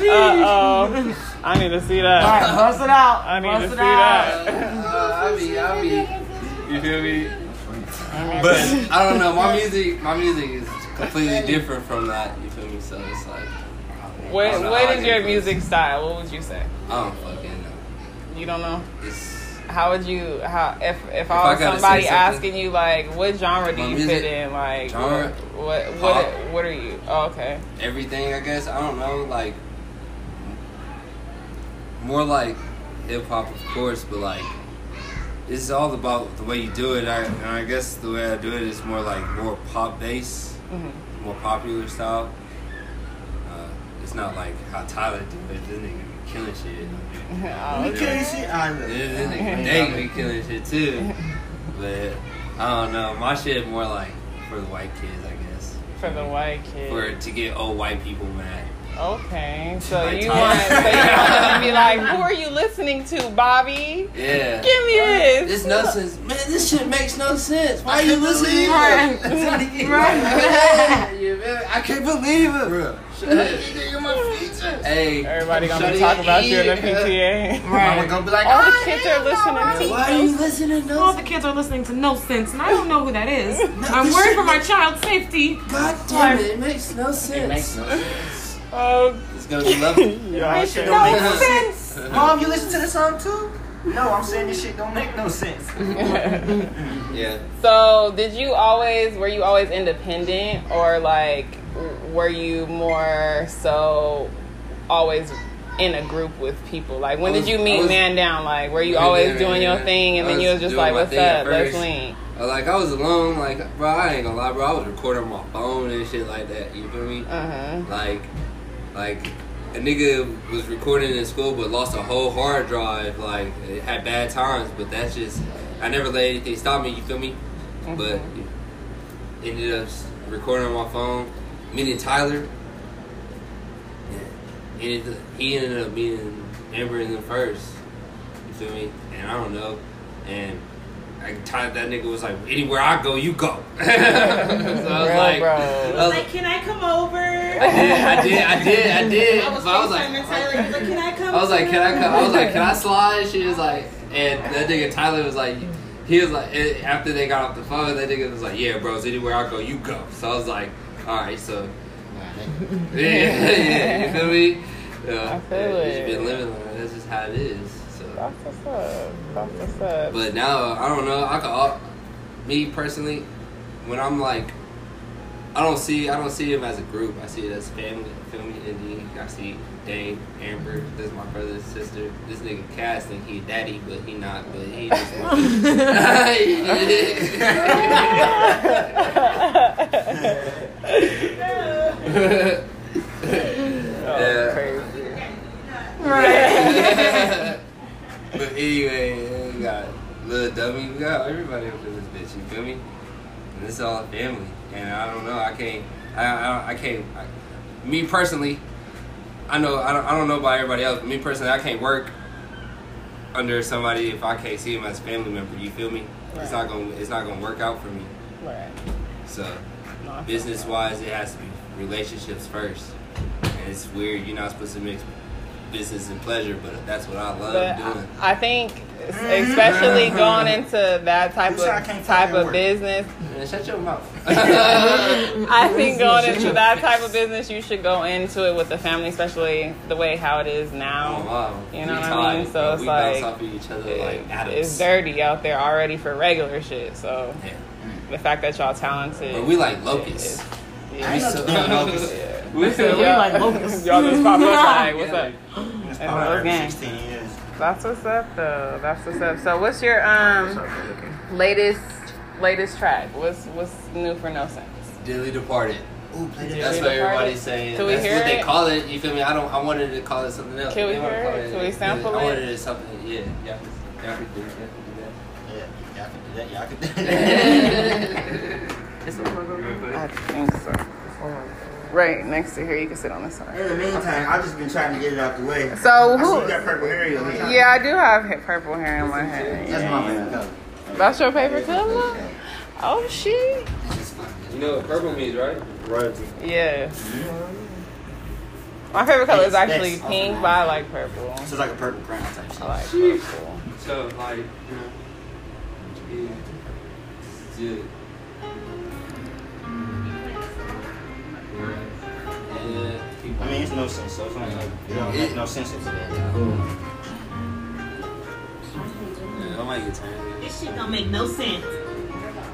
Uh oh. I need to see that. Alright, bust it out. I need bust to it see out. that. Uh, I be, I be, you feel me? But I don't know. My music, my music is completely different from that. You feel me? So it's like, What don't know What how is it your influences. music style? What would you say? I don't fucking know. You don't know. It's How would you? How if if, I I was gotta somebody asking you like what genre do you music- fit in? Like Genre? what Pop. what what are you? Oh, okay. everything. I guess I don't know. Like more like hip hop, of course, but like it's all about the way you do it. I, and I guess the way I do it is more like more pop bass, Mhm. more popular style. Uh, it's not like how Tyler do it. This nigga be killing shit. Oh, You can't see. I know. This this nigga Dake be killing shit too. But I don't know. My shit more like for the white kids, I guess. For the white kids. For to get old white people mad. Okay, so Like you want so you want to be like, who are you listening to, Bobby? Yeah. Give me this. This no sense. Man, this shit makes no sense. Why are you listening? Right. right. Yeah, I can't believe it. Hey, Everybody gonna shut be talking about you in the ear. PTA. Mama gonna be like, All "Ah, the kids are listening to Why are you listening to All no the kids are listening to No Sense, and I don't know who that is. I'm worried for my child's safety. God damn it, it makes no sense. It makes no sense. Oh, It's gonna be lovely. yeah. This shit don't make no sense. Mom, you listen to the song too? No, I'm saying this shit don't make no sense. yeah. So, did you always were you always independent, or like were you more so always in a group with people? Like, when was- did you meet was- man down? Like, were you Man always down, doing yeah. your thing, and I then you was was just like, "What's up? Let's first. link." Uh, Like I was alone, like bro, I ain't gonna lie, bro. I was recording on my phone and shit like that. You feel me? Uh huh. Like, like a nigga was recording in school but lost a whole hard drive. Like it had bad times, but that's just I never let anything stop me. You feel me? But ended up recording on my phone. Meeting Tyler. Yeah, ended he ended up meeting Amber in the first. You feel me? And I don't know. And I Tyler, that nigga was like, anywhere I go, you go. so I was like, bro. I was Like, can I come over? I did, I did, I did, I did. I was but I was FaceTiming like, Tyler. He was like, can I come? I was like, can I come? I was like, can I slide? She was like, and that nigga Tyler was like, he was like, eh, after they got off the phone, that nigga was like, yeah, bros, anywhere I go, you go. So I was like, all right, so yeah, yeah, you feel me? Yeah, I feel yeah, it. Just been living like that. That's just how it is. So, That's what's up. That's what's up. but now I don't know. I could, all, me personally, when I'm like, I don't see, I don't see him as a group. I see it as family. Feel me? And then I see Dane, Amber. This is my brother's sister. This nigga Cass think he daddy, but he not. But he just. Oh, yeah. Crazy. But anyway, we got little dummy. We got everybody up in this bitch. You feel me? And this is all family. And I don't know. I can't. I I, I can't. I, me personally, I know. I don't. I don't know about everybody else. But me personally, I can't work under somebody if I can't see him as a family member. You feel me? It's not gonna. It's not gonna work out for me. Right. So, No, business wise, it has to be relationships first. And it's weird. You're not supposed to mix business and pleasure, but that's what I love But doing. I I think, especially going into that type Who said I of type of business, Man, shut your mouth. I think going into that type of business, you should go into it with the family, especially the way how it is Oh, now. wow. You know We what I mean? So it's like- off of each other It- atoms. it's dirty out there already for regular shit. So Yeah. the fact that y'all talented, Bro, we like locusts. yeah. I ain't so- no damn locust. We Yeah. so- We like locusts. Y'all just pop up like, what's Yeah, up? It's And probably those 16 years. That's what's up though. That's what's up. So what's your um latest latest track? What's what's new for No Sense? Dearly departed. Ooh, play. That's what everybody's saying. Can we That's hear what they it? call it. You feel me? I don't. I wanted to call it something else. Can we They hear call it? Can we sample it? I wanted it something. Yeah. Y'all could, y'all could do. Y'all could do that. Yeah, y'all can do that. Y'all can do I think so. Right next to here, you can sit on this that. side. In the meantime, I've just been trying to get it out the way. So I who? you got purple hair in your. Yeah, I do have purple hair in my head. That's Yeah, my favorite color. That's your favorite color? Oh shit. You know what purple means, right? Royalty. Yeah. My favorite color is actually that's- pink, but I like purple. So it's like a purple crown type shit. I like purple. So like, you know, yeah, yeah. Yeah. I mean, it's no sense. So it's only like, it don't make no sense into that. Yeah, I might get tired. This shit don't make no sense.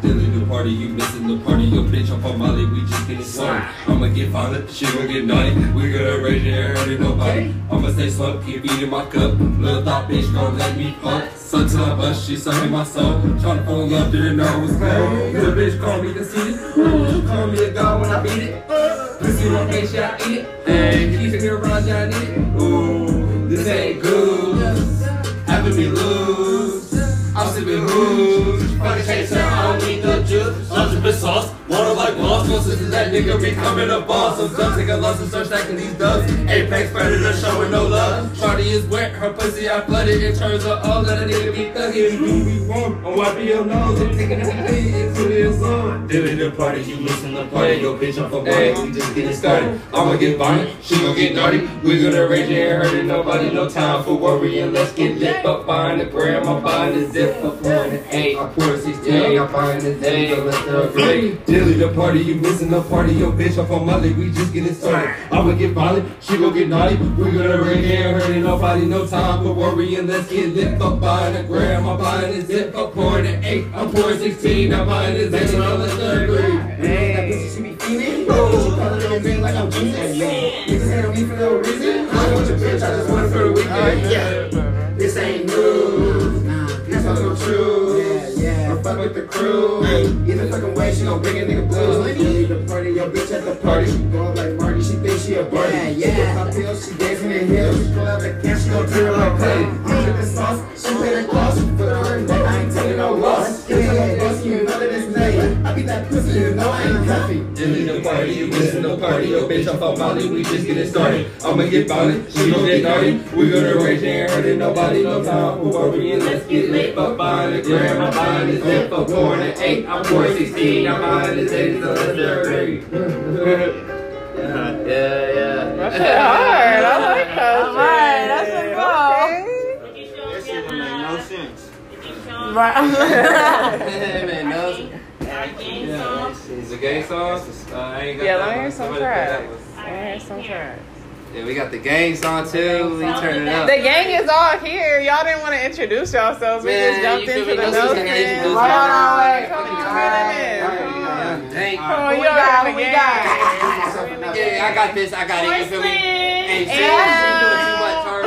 Dilly the party, you missing the party, your bitch up on Molly, we just getting started. I'ma get violent, she gon' get naughty. We gonna raise your hair, hurting nobody. I'ma stay slow, keep eating my cup. Little thought bitch gon' let me fuck. So till I bust, she sucking my soul. Tryna fall in love, didn't know it was cold. The bitch call me conceited. Ooh, call me a god when I beat it. Pussy on face, yeah, I eat it. Hey, keep it here around, I need it. Ooh, this ain't good. Having me lose. I'm sipping booze. Fucking chaser, I don't need the juice. Of bit sauce, water like no sisters, that nigga becoming a boss. So dumb, take a loss and start stacking these dubs. Apex predator showing no love. Shorty is wet, her pussy I flooded. It turns her all let a nigga be thugging. Do we want? I'm wiping your nose. I'm taking it away into the song. Dilly the party, you listen the party. Yo, bitch, I'm for. We just getting started. I'ma get violent, she gon' get naughty. We gonna rage and hurting nobody. No time for worrying. Let's get lit up behind the gram. I'm buying the zip up on the eight. I'm pouring 16. I'm buying the day. So let's celebrate. Dilly the party, you missing the party. Yo, bitch, I'm for Molly. We just getting started. I'ma get violent, she gon' get naughty. We gonna and ain't hurting nobody. No time for worrying. Let's get lit up behind the gram. I'm buying the zip up pouring the eight. I'm pouring 16. I'm buying the day. So let's celebrate. That bitch, she be feeling. Oh, she calling on me like I'm Jesus. Niggas hate on me for no reason. I want your bitch, I just want it for the weekend. Yeah. This ain't news. This was no true. With the crew. Either fucking way, she gon' bring a nigga blues. Leave the party, your bitch at the party. She go like Marty, she thinks she a Barty. Yeah, yeah. Pop pills, she dancing in heels. She pull out the cash, she gon' turn like clay. I took the sauce, she paid the cost. Put her in beat you know I ain't cuffy. Dilly the party, you missing the party. Yo, bitch, I'm for Molly. We just getting started. I'ma get violent, she gon' get naughty. We gonna rage and ain't hurting nobody. No time for worrying. Let's get lit up behind the gram. I'm buying the zip up, pouring an eight. I'm pouring 16. I'm buying the day. So let's celebrate. Yeah, yeah. That shit hard. I like that. All right, that's a go. That shit don't make no sense. Right. Man, no. It's a gang song. Uh, I ain't got Yeah, that let me hear some Somebody play that tracks. one. Let me hear some tracks. Yeah, we got the gang song too. We turn it up. The gang is all here. Y'all didn't want to introduce yourselves. We Man, just jumped into the No notes. sense in introducing Hold on, wait. Come on. Come on. Come on, you we got? already we got? gang. Yeah, I got this. I got it. You feel me? Hey, she, she doing too much hard.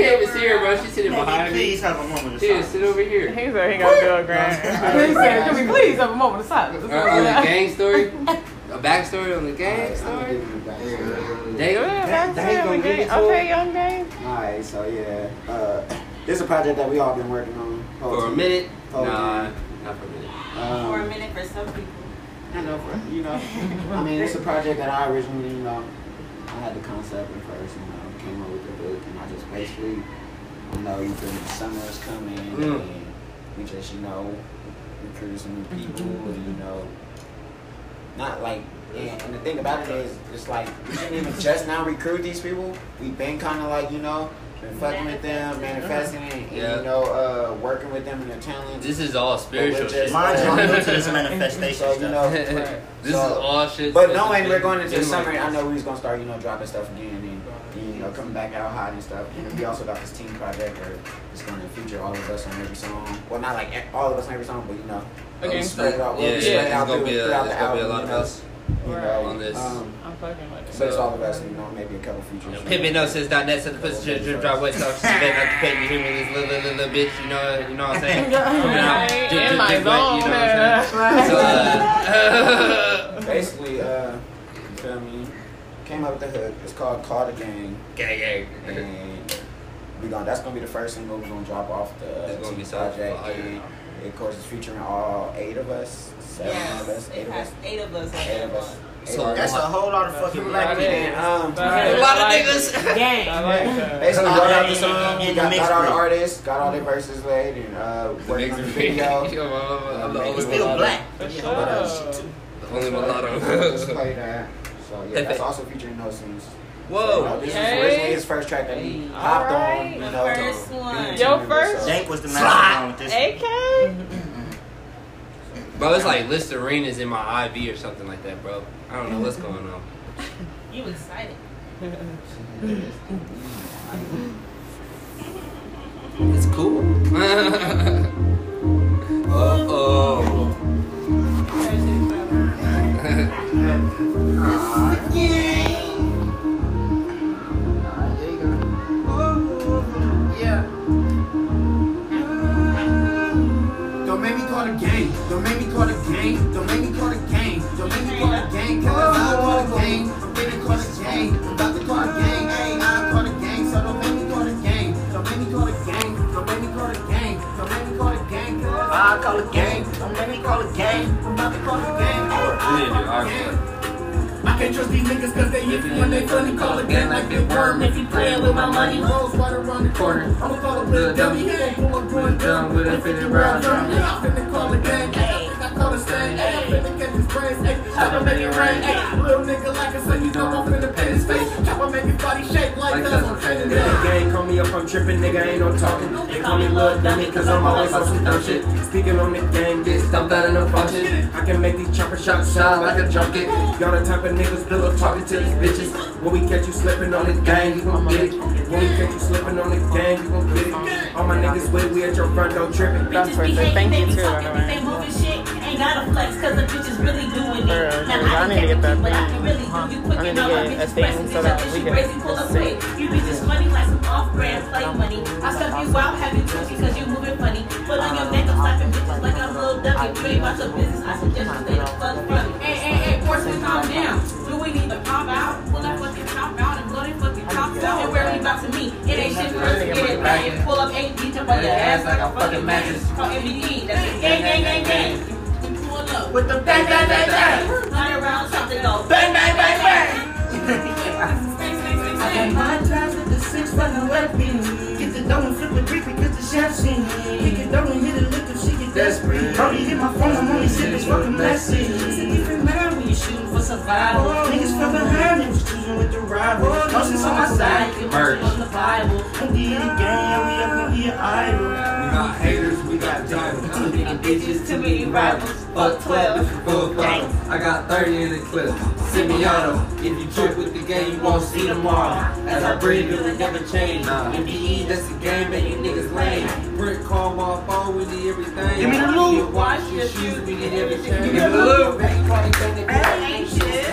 Yeah, see, can't even see her, bro. She's sitting behind me. Please have a moment of Here, silence. sit over here. He said he gonna do a grand. He said, "Can we please have a moment of silence?" Uh, on the gang story, a backstory on the gang story. They Go ahead, back to Dang, the gonna give it? Okay, young gang. Alright, so yeah. Uh, this is a project that we all been working on. for a minute. Nah, yeah. not for a minute. Um, For a minute for some people. I know, for, you know. I mean, it's a project that I originally, you know, I had the concept at first, you know, came up with the book, and I just basically, you know, you feel me, summer is coming, Mm. and we just, you know, recruit some new people, and, you know, not like, and, and the thing about it is, it's like, we didn't even just now recruit these people, we've been kind of like, you know, been fucking with them, manifesting it, and, Yeah. you know, uh, working with them and their talents. This is all spiritual But we're shit. just- Mind you, I'm new to this manifestation So, you know, stuff. this So- is all shit. But that's knowing been we're going into the summer, I know we was gonna start, you know, dropping stuff again and, and, you know, coming back out hot and stuff. And we also got this team project where it's gonna feature all of us on every song. Well, not like all of us on every song, but you know, Okay. we'll spread it out. We'll Yeah, yeah, it's out gonna through- be a, it's gonna be a lot of you know. us You know, on this. Um, I'm fucking with it. so it's all of us, you know, maybe a couple features. Pimpin'Nosis.net said the pussy drip drip drop west off. She's better not to pay me. Hear me, this little, little, little bitch. You know, you know what I'm saying? Coming out, drip, In drip, my drip, wet, zone, You know what I'm saying? So, uh, Basically, uh, you feel me? Came up with the hook. It's called "Call the Gang," gang, gang. and we gonna that's gonna be the first single we're gonna drop off the It's gonna team be so project. fire. And of course, it's featuring all eight of us, seven of us, eight of us, eight of us eight of us. So That's a whole lot of fucking black people. And, um, A lot of niggas. it. Gang. I like that. Basically, wrote out the song, hey, got, mixed got all the artists, got all their verses laid, and uh, working on the video. I'm the only It's still mulatto. black. For But, sure. uh, The only Just mulatto. play that. So yeah, that's also featuring No Scenes. So, you know, Whoa. this Okay. is originally his first track that he hopped Alright. on. You The know, first one. Yo, first- Dank was the master with this. AK? Bro, it's like Listerine is in my IV or something like that, bro. I don't know what's going on. You excited. It's cool. oh, Don't make me call the gang. Don't make me call the gang. Don't make me call the gang. Don't make me call the gang. Cause I call the gang. I I call it game. Don't make me call it game. I'm about to call it game. We need to do our I can't trust these niggas cause they iffy when they funny. Call it game like Big Worm. If you playin' with my money, rolls right around the corner. I'ma call it little dummy. Gon' pull up doing dumb with a 50 round drum. Yeah, I'm finna call it game. Hey, I I call it stain. Hey, I'm finna catch his brains. Hey, chopper make it rain. Hey, little nigga like I said, you know I'm finna paint his face. Chopper make his body shake like that. I'm training day. gang call me up, I'm tripping, nigga, ain't no talking. They call me Lil Dummy, cause I'm always on some dumb shit. Speaking on the gang, get stumped out of no function. I can make these chopper shots sound like a junket. Y'all the type of niggas build up talking to these bitches. When we catch you slipping on the gang, you gon' get it. When we catch you slipping on the gang, you gon' get it. All my niggas with, we at your front door tripping. That's perfect. Thank you too, by the way. They moving shit, ain't gotta flex, cause the bitch is really doing it. real, Now I need to get that but I can really do you quick I need and to all my get a bitches thing pressing so each that other, we she can crazy, pull up just quick. You bitches funny like some off-brand play money. I stuff you out, have you twitching cause you moving funny. Put on your neck, I'm slapping bitches like I'm little W. You ain't about your business, I suggest you stay the fuck from me. Hey, hey, hey, forces calm down. Do we need to pop out? Pull that fucking top out and blow that fucking top out and where we about to meet? It ain't shit for us to get it back and pull up eight deep up on your ass like a fucking mattress. Call MBD, that's it. Gang, gang, gang, gang. Pull up. With the bang, bang, bang, bang. Hundred rounds, something go. Bang, bang, bang, bang. I got my ties with the six by the left hand. Get the dough and flip the brick because the chef's in. Pick it dough and hit it lick if she get desperate. Already hit my phone, I'm only sipping fucking message. For. Niggas behind, they was with the rival. Oh, Emotions on my side, you Merch. on the Bible. I'm the gang, we up we an idol. We got haters, we got diamonds. Too many bitches, too many rivals. Fuck 12. Full. I got 30 in the clip. Semi-auto. If you trip with the game, you won't see tomorrow. As I breathe, it will never change. MBE, that's the game that you niggas lame. Brick, call my phone, we need everything. Give me the loot. Your watch, your shoes, we need everything. Give me the loot. Ain't shit.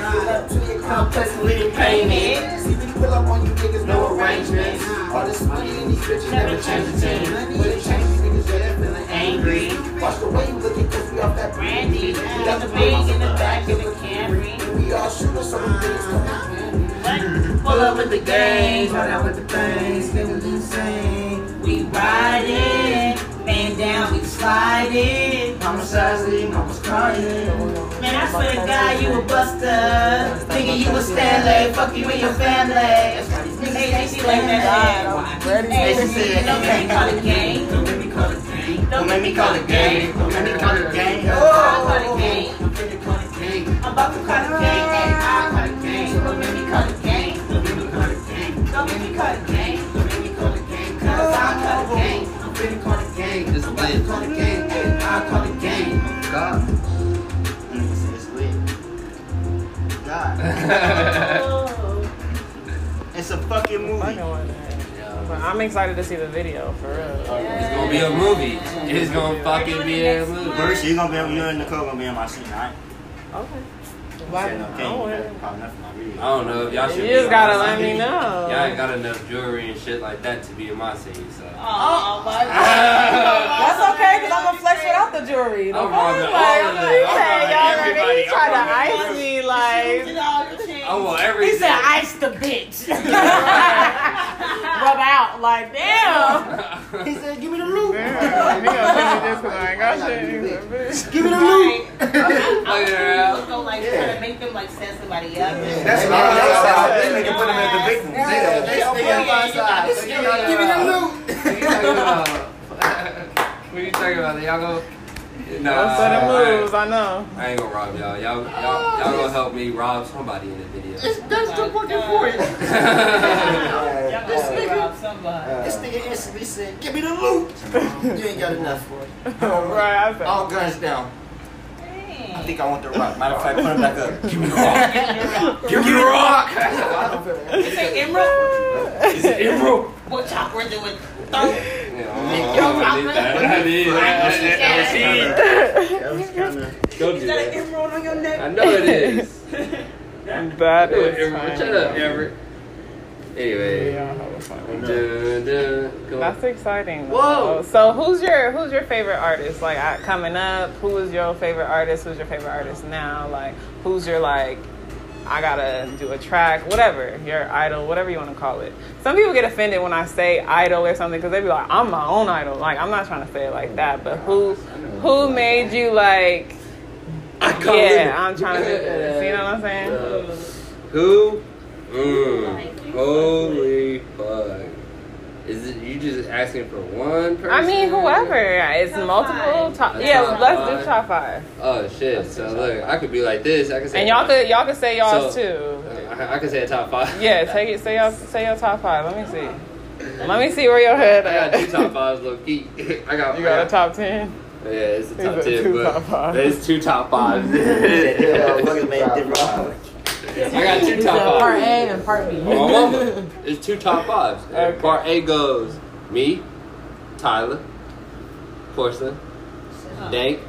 Complex and living payment. See, we pull up on you niggas, no arrangements. All this money in these bitches never change the team. But it change these niggas, yeah, they're feeling angry. Watch the way you looking, cause we off that Brandy, We got the big in the back of the Camry. And we all shooters, so them things come in. Pull up with the gang, Run out with the things, niggas insane. we riding. Man down, we sliding. Mama Sassy, mama's crying. Man, I swear to God, you a buster. Nigga, you a Stanley. Fuck you and your family. That's why these niggas hey, they like that shit. Hey, she said, don't make me call it gang. Don't make me call it gang. Don't make me call it gang. Don't make me call it gang. Oh. I'll call it gang. Gang. I'm about to call it gang. Hey, I'll call it gang. Don't make me call it gang. Don't make me call it gang. Don't make me call it gang. Don't make me call it gang. Cause I'll call it gang. I'm finna call it gang. It's I'm lit. call it gang. Hey, I call it gang. God. Nigga it's lit. God. Oh. It's a fucking movie. But I'm excited to see the video for real. It's gonna be a movie. It's gonna fucking be a movie. First, you're gonna be, you and Nicole gonna be in my scene, alright? Okay. Why? Why? No, I don't you worry. got probably nothing on video. I don't know if y'all should. You just in gotta let me know. Y'all ain't got enough jewelry and shit like that to be in my city. so. Oh, my That's okay, because I'm going to flex without the jewelry. No I'm problem. robbing Like, I'm like, it. he I'm said, robbing y'all everybody. ready? He tried to I'm robbing ice me like. I want everything. He said, ice the bitch. Rub out. Like, damn. He said, give me the loot. Damn, he gonna send me this 'cause I shit. He's a bitch. Give me the loot. I was gonna oh, like try to make them like set somebody up. That's Hey, what I that's was how saying. this nigga put him as the victim. Yeah, they stay on my side. Give me the loot. What you talking about? What you talking about? Y'all go. Nah, Those are the I- moves, I know. I ain't gonna rob y'all. Y'all, y'all, y'all gonna help me rob somebody in the video. That's the fucking point. Uh, y'all gonna rob somebody. This nigga instantly said, give me the loot. You ain't got enough for it. right, I said. All guns down. I think I want the rock. Matter of fact, put him back up. Give me the rock. Give me the rock. You say Emerald? Is it Emerald? What chopper do it? Thump. Yeah, I need that. I need that. That was kinda. Don't do Is that an emerald on your neck? I know it is. That Do it, is Shut up, Everett. Anyway. Yeah, that was funny. Dun, dun. Come on. That's exciting. Whoa. So who's your who's your favorite artist? Like I- coming up, who is your favorite artist? Who's your favorite artist now? Like who's your like I gotta do a track, whatever, your idol, whatever you want to call it. Some people get offended when I say idol or something because they be like, I'm my own idol. Like, I'm not trying to say it like that, but who who made you like, I can't. yeah, I'm trying to do this. You know what I'm saying? Who? Mm, holy fuck. Is it you just asking for one person? I mean, whoever. It's multiple top. Yeah, Top let's five. do top five. Oh shit! So look, I could be like this. I could say. And y'all could y'all could say y'all's So, too. Uh, I, I could say a top five. Yeah, take it. Say y'all say your top five. Let me see. Let me see where your head I got two top fives, low key. I got. You got a top ten. Oh, yeah, it's a He's top a ten, two but top fives. it's two top fives. I got two top fives. Part A and part B. Oh, my mama. It's two top fives. And Part A goes me, Tyler, Porcelain, Dank,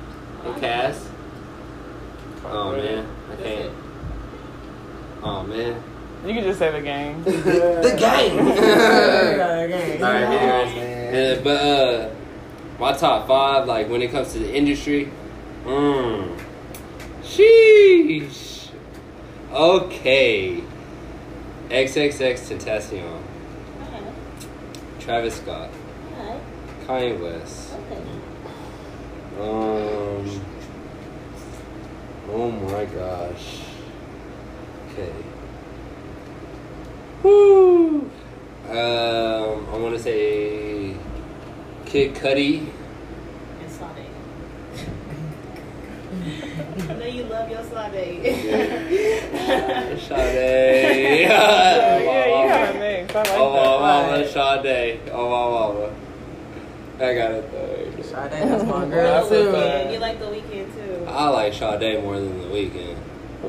and Cass. Oh man, I can't. Oh man. You can just say the game. the game. game. All right, anyways. Uh, but uh, my top five, like when it comes to the industry, mm, sheesh. Okay. XXX Tentacion. Hi. Travis Scott. Kanye West. Okay. Um. Oh my gosh. Okay. Woo. Um, I want to say Kid Cudi. And Sade. I know you love your Sade. Sade. yeah, you have a mix. I like Oh, that. my mama, Sade. Oh, my mama. I got it though. Sade, that's my girl too. Weeknd. You like the Weeknd too. I like Sade more than the Weeknd.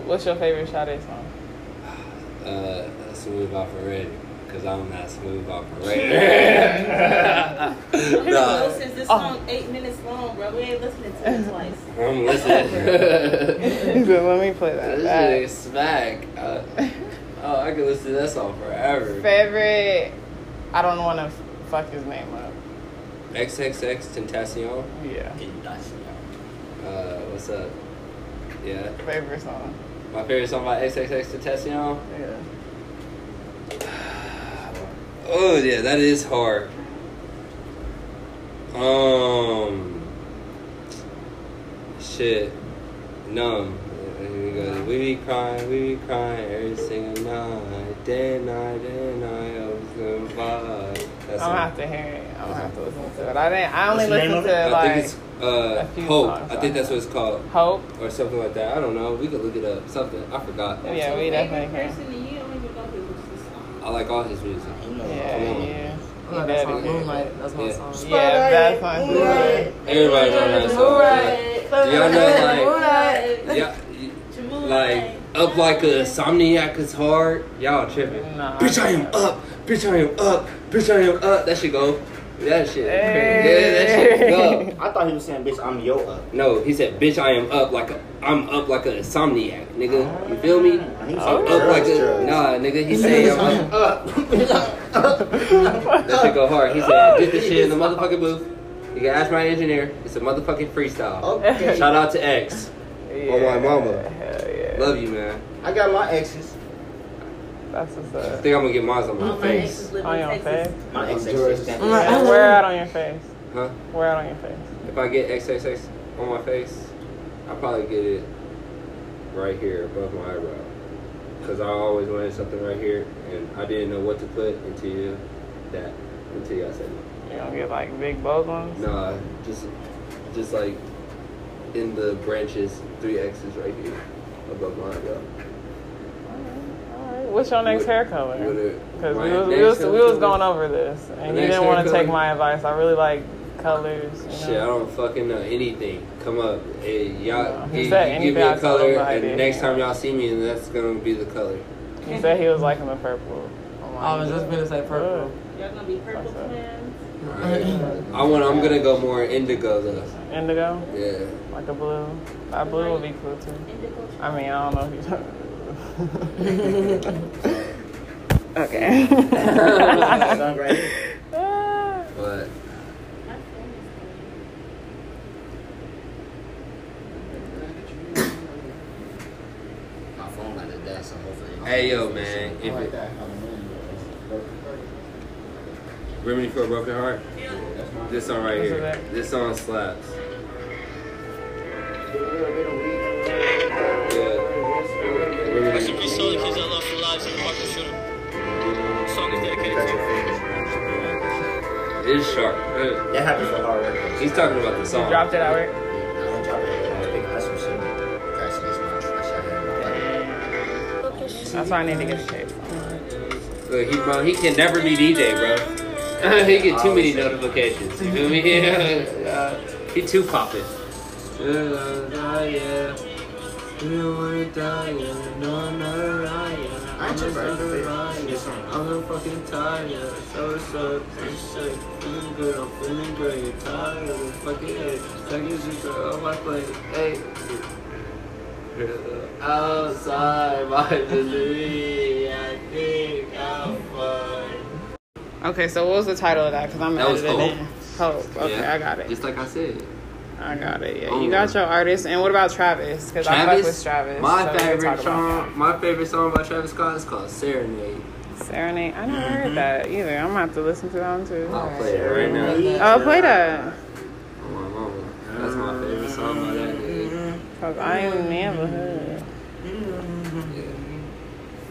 What's your favorite Sade song? Uh, smooth operator. Cause I'm not smooth operator. No. nah, Since this song eight minutes long, bro, we ain't listening to it twice. I'm listening. He said, Let me play that. This back." shit is smack. Uh, oh, I could listen to that song forever. Favorite. I don't want to fuck his name up. XXX Tentacion. Yeah. Uh, what's up? Yeah. Favorite song. My favorite song by XXX Tentacion. Yeah. Oh yeah, that is hard. Um, shit, numb. Here we go. We be crying, we be crying every single night, day and night, day and night. I was gonna vibe. That's I'm gonna have to hear it. I'm gonna have to listen to it. I didn't. I only What's the name listened of it? to I like think it's uh, a few Hope. songs, I think that's what it's called. Hope. Or something like that. I don't know. We could look it up. Something. I forgot. Yeah, we definitely can. Person, and you don't even know who this song. I like all his music. Yeah, Come on. yeah. I love that Moonlight. That's my Yeah. song. Yeah, that's my Moonlight. Everybody know that song. Do y'all know like Moonlight. yeah, like up like a insomniac is hard? Y'all tripping? Nah. Bitch, I am up. Bitch, I am up. Bitch, I am up. That should go. That shit. Yeah, that shit go. I thought he was saying, bitch, I'm yo up. No, he said, "Bitch, I am up like a, I'm up like a insomniac, nigga. You feel me? Ah, I'm up like a, drugs. nah, nigga. He said, I'm up. up. That shit go hard. He said, "Did this shit in the motherfucking booth." You can ask my engineer. It's a motherfucking freestyle. Okay. Shout out to X. Yeah, Oh, my mama. Hell yeah. Love you, man. I got my exes. That's what's I think I'm gonna get mine on my All my face. exes On your face? My I'm exes. George. Yeah, Where out on your face? Huh? Where out on your face? If I get XXX on my face, I'll probably get it right here above my eyebrow. Cause I always wanted something right here, and I didn't know what to put until you, that until y'all said it. You don't get like big bold ones? Nah, just just like in the branches, three X's right here above my eyebrow. Alright. What's your next What- hair color? Because we was, we was, we was going over this, and you didn't want to take my advice. I really like colors. You know? Shit, I don't fucking know anything. Come up, hey, y'all, He you, said you give me anything I a told color, and did. next time y'all see me, and that's gonna be the color. He said he was liking the purple. Oh, I was just gonna say purple. Y'all gonna be purple What's up? twins. I want. I'm gonna go more indigo though. Indigo, Yeah. like a blue. That blue would be cool too. Indigo. I mean, I don't know if you. okay. Song right here. But My phone like a that, so hopefully. Hey yo, man. If it, Remedy for a Broken Heart? This song right here. This song slaps. Yeah. Rest in peace, all the kids I lost their lives in the Parkland shooting. The song is dedicated to you. It's sharp. That happens for hard work. He's talking about the song. You dropped it out, right? I don't drop it. I was picking up some shit. Crash against my. That's why I need to get paid. Look, he, bro, he can never be DJ, bro. he get too many notifications. You feel me? Uh, he too poppin'. Uh, uh, yeah. You don't wanna die. No, I'm not a liar. I ain't tripping. I'm so fucking tired. So so sick. Feeling good, I'm feeling great. Tired of fucking head. Second just on my plate. Hey. Outside my misery, I think I'm fine. Okay, so what was the title of that? Because I'm That was Hope. it. Hope. Okay, Yeah. I got it. Just like I said. I got it. Yeah, Oh. you got your artist. And what about Travis? Because I fuck with Travis. My so favorite song, my favorite song by Travis Scott is called Serenade. Serenade. I never heard that either. I'm gonna have to listen to that one too. I'll play it right now. Oh, play that. Oh, my mama. That's my favorite song by that nigga. Cause I ain't never heard.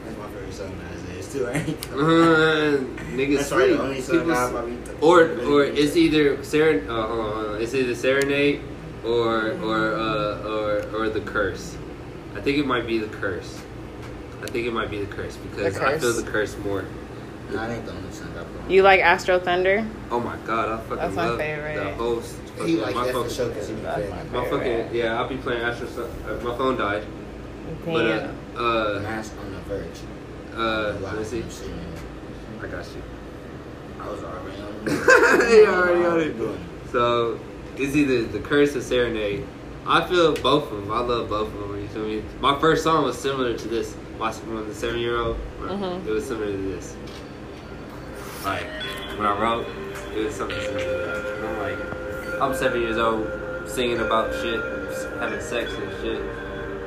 That's my favorite song nowadays too, ain't Uh, niggas That's right, the sleep. only song People I s- probably- or or it's either seren. Uh, hold on, hold on. It's either serenade or or uh, or or the curse. I think it might be the curse. I think it might be the curse because The I feel Curse? the curse more. Nah, that ain't the only song I put on. You like Astro Thunder? Oh my god, I fucking That's my love favorite. the host. He like my that for fucking- sure because he be That's My fucking yeah, I'll be playing Astro. Uh, my phone died, but uh, uh, Mask on the verge. uh, let's see. I got you. There. I was already on. you already on it. Doing So it's either the curse or serenade. I feel both of them. I love both of them. You feel me? My first song was similar to this. My when the seven year old, Mhm. it was similar to this. Like when I wrote, it was something similar to that. I'm like, I'm seven years old, singing about shit, having sex and shit.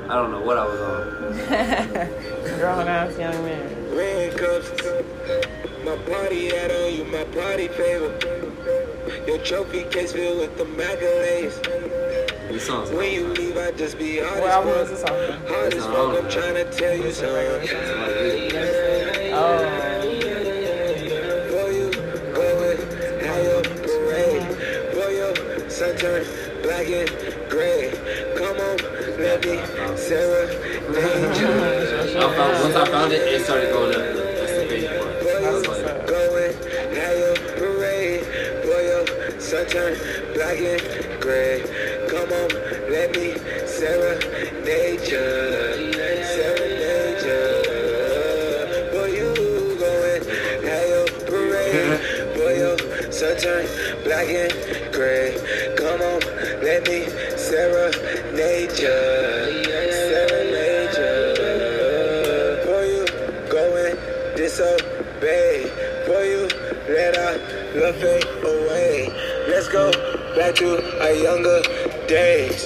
I don't know what I was on. Grown ass young man. Red cups, my party hat on you, my party favor. Your trophy case filled with the accolades. These songs. When you leave, I just be hard What as album was fuck. this on? Hard as fuck, I'm trying to tell you something. Oh. You, go and have your parade. For your sunturn, black and gray. Come on, let me serenade you. I found, once I found it, it started going up. Your sunturn, black and gray. Come on, let me serenade you. Serenade you. For you, go and have your parade. For your sunturn, black and gray. Come on, let me serenade you. Serenade you. For you, go and disobey. For you, let our love fade away. Let's go back to our younger days.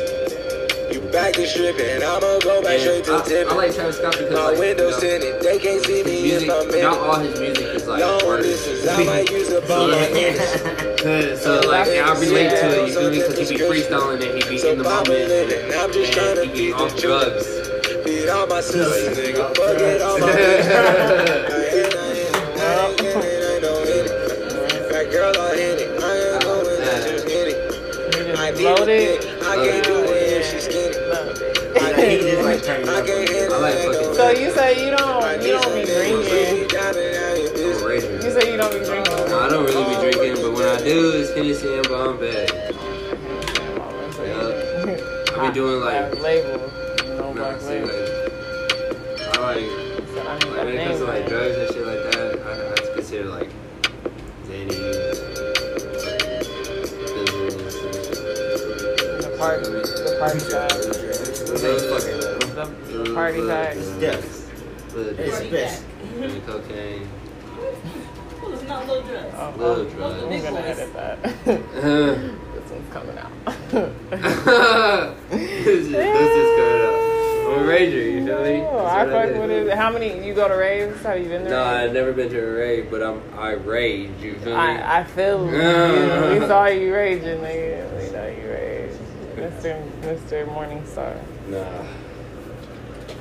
You back to stripping, I'ma go back straight to I, tipping. I like Travis Scott because My like, windows you know, tinted, they can't see me music, if I'm in not all his music is like Long word. distance, I might use ball like this. so like I relate to it, you feel me? Because he be freestyling and he be in the moment living, I'm just trying to and he be the off drugs. Beat all my sisters, nigga. Fuck it, all my don't So you say you don't you don't be drinking. You say you don't be drinking. No, I don't really be drinking, but when I do, it's Hennessy and bomb bag. Yeah. I be doing like label. No no, black see, label. like, I like, like when it comes to like drugs and shit like that, I, I consider like party, the party side. The, the party side. Yes. It's best. And cocaine. It's not little drugs. Oh, Little oh, drugs. I'm gonna edit that. This one's coming out. this is this is good. I'm I'm a rager. You feel me? Oh, That's I fuck with it. How many? You go to raves? Have you been there? No, I've never been to a rave, but I'm I rage. You feel me? I, I feel you. Yeah. We saw you raging, nigga. We know you rage. Mr. Mr. Morningstar. Nah.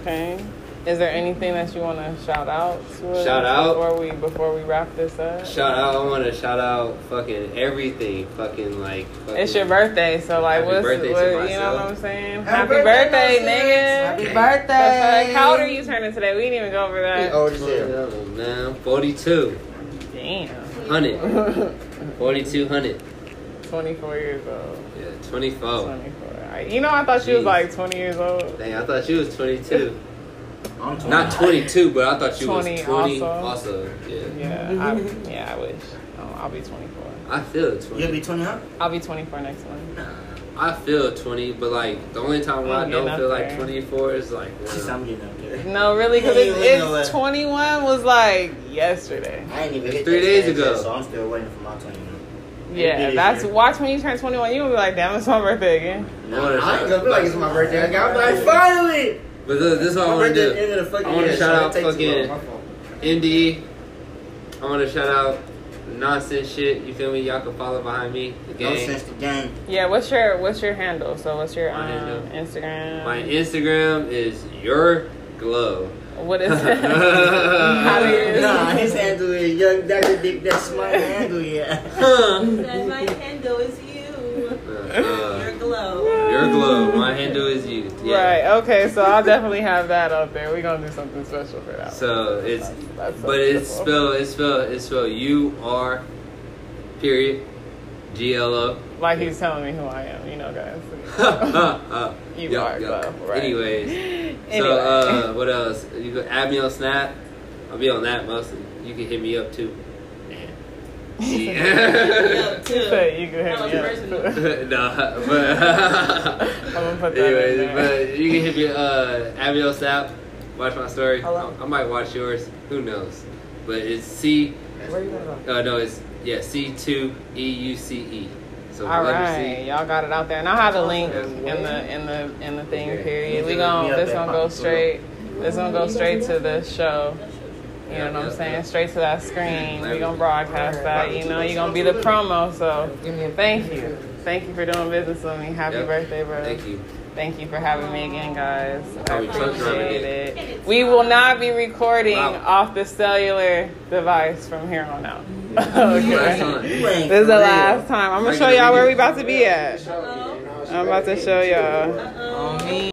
Okay. Is there anything that you want to shout out to us Shout out? before we before we wrap this up? Shout out! I want to shout out fucking everything. Fucking like. Fucking, It's your birthday, so like, Happy what's birthday to what, you know what I'm saying? Happy Happy, birthday, birthday, my nigga! Happy birthday. The fuck? How old are you turning today? We didn't even go over that. Oh, man, forty-two. Damn. Hundred. Forty-two hundred. 24 years old. Yeah, twenty-four. 24. I- You know, I thought she was Jeez. like 20 years old. Dang, I thought she was twenty-two. I'm Not twenty-two, but I thought she 20 was twenty. also. Also, yeah. Yeah, I, yeah, I wish. Oh, I'll be 24. I feel twenty. You'll be 20 huh? I'll be 24 next month. I feel 20, but like the only time where I don't feel up like 24 is like when She's I'm getting up there. No, really, because Yeah, it's, it's 21 was like yesterday. I ain't even It's hit three days ago. yet, so I'm still waiting for my 21. Yeah, that's watch when you turn 21. You gonna be like, damn, it's my birthday again. I I ain't gonna feel like it's my birthday. I got like finally. But look, this is what I My want to birthday do. at the end of the fucking I want to year, shout out takes too long. fucking My fault. Indy. I want to shout out nonsense shit. You feel me? Y'all can follow behind me. The gang. Nonsense the gang. Yeah, what's your what's your handle? So what's your um. Instagram? My Instagram is your glow. What is it? How do you- Nah, his handle is Young Dr. Dick. That's my handle, yeah. Said my handle is you. Uh, Your glow. your glow. My handle is you. Yeah. Right. Okay. So I'll definitely have that up there. We're gonna do something special for that. So it's, That's so but it's simple. spelled, it's spelled, it's spelled U R, period, G L O. Like he's telling me who I am. You know, guys. You Yup, are yup. glow, right. Anyways, Anyway. so uh, what else? You can add me on Snap. I'll be on that mostly. You can hit me up too. Yeah. He said you can hit me up. too. no, but I'm gonna put that in anyways, but you can hit me uh, add me on Snap. Watch my story. I, I might watch yours. Who knows? But it's C. Where you gonna Uh, no, it's yeah C two E U C E. So All letter y'all got it out there, and I'll have the link in the in the in the thing. Period. We gon' this gonna go straight. This gonna go straight to the show. You know what I'm saying? Straight to that screen. We gonna broadcast that. You know, you gonna be the promo. So thank you, thank you for doing business with me. Happy birthday, bro. Thank you. Thank you for having me again, guys. I Call me truck driver appreciate it. We will not be recording off the cellular device from here on out. Last okay. This is the last time. I'm gonna show y'all where we about to be at. I'm about to show y'all.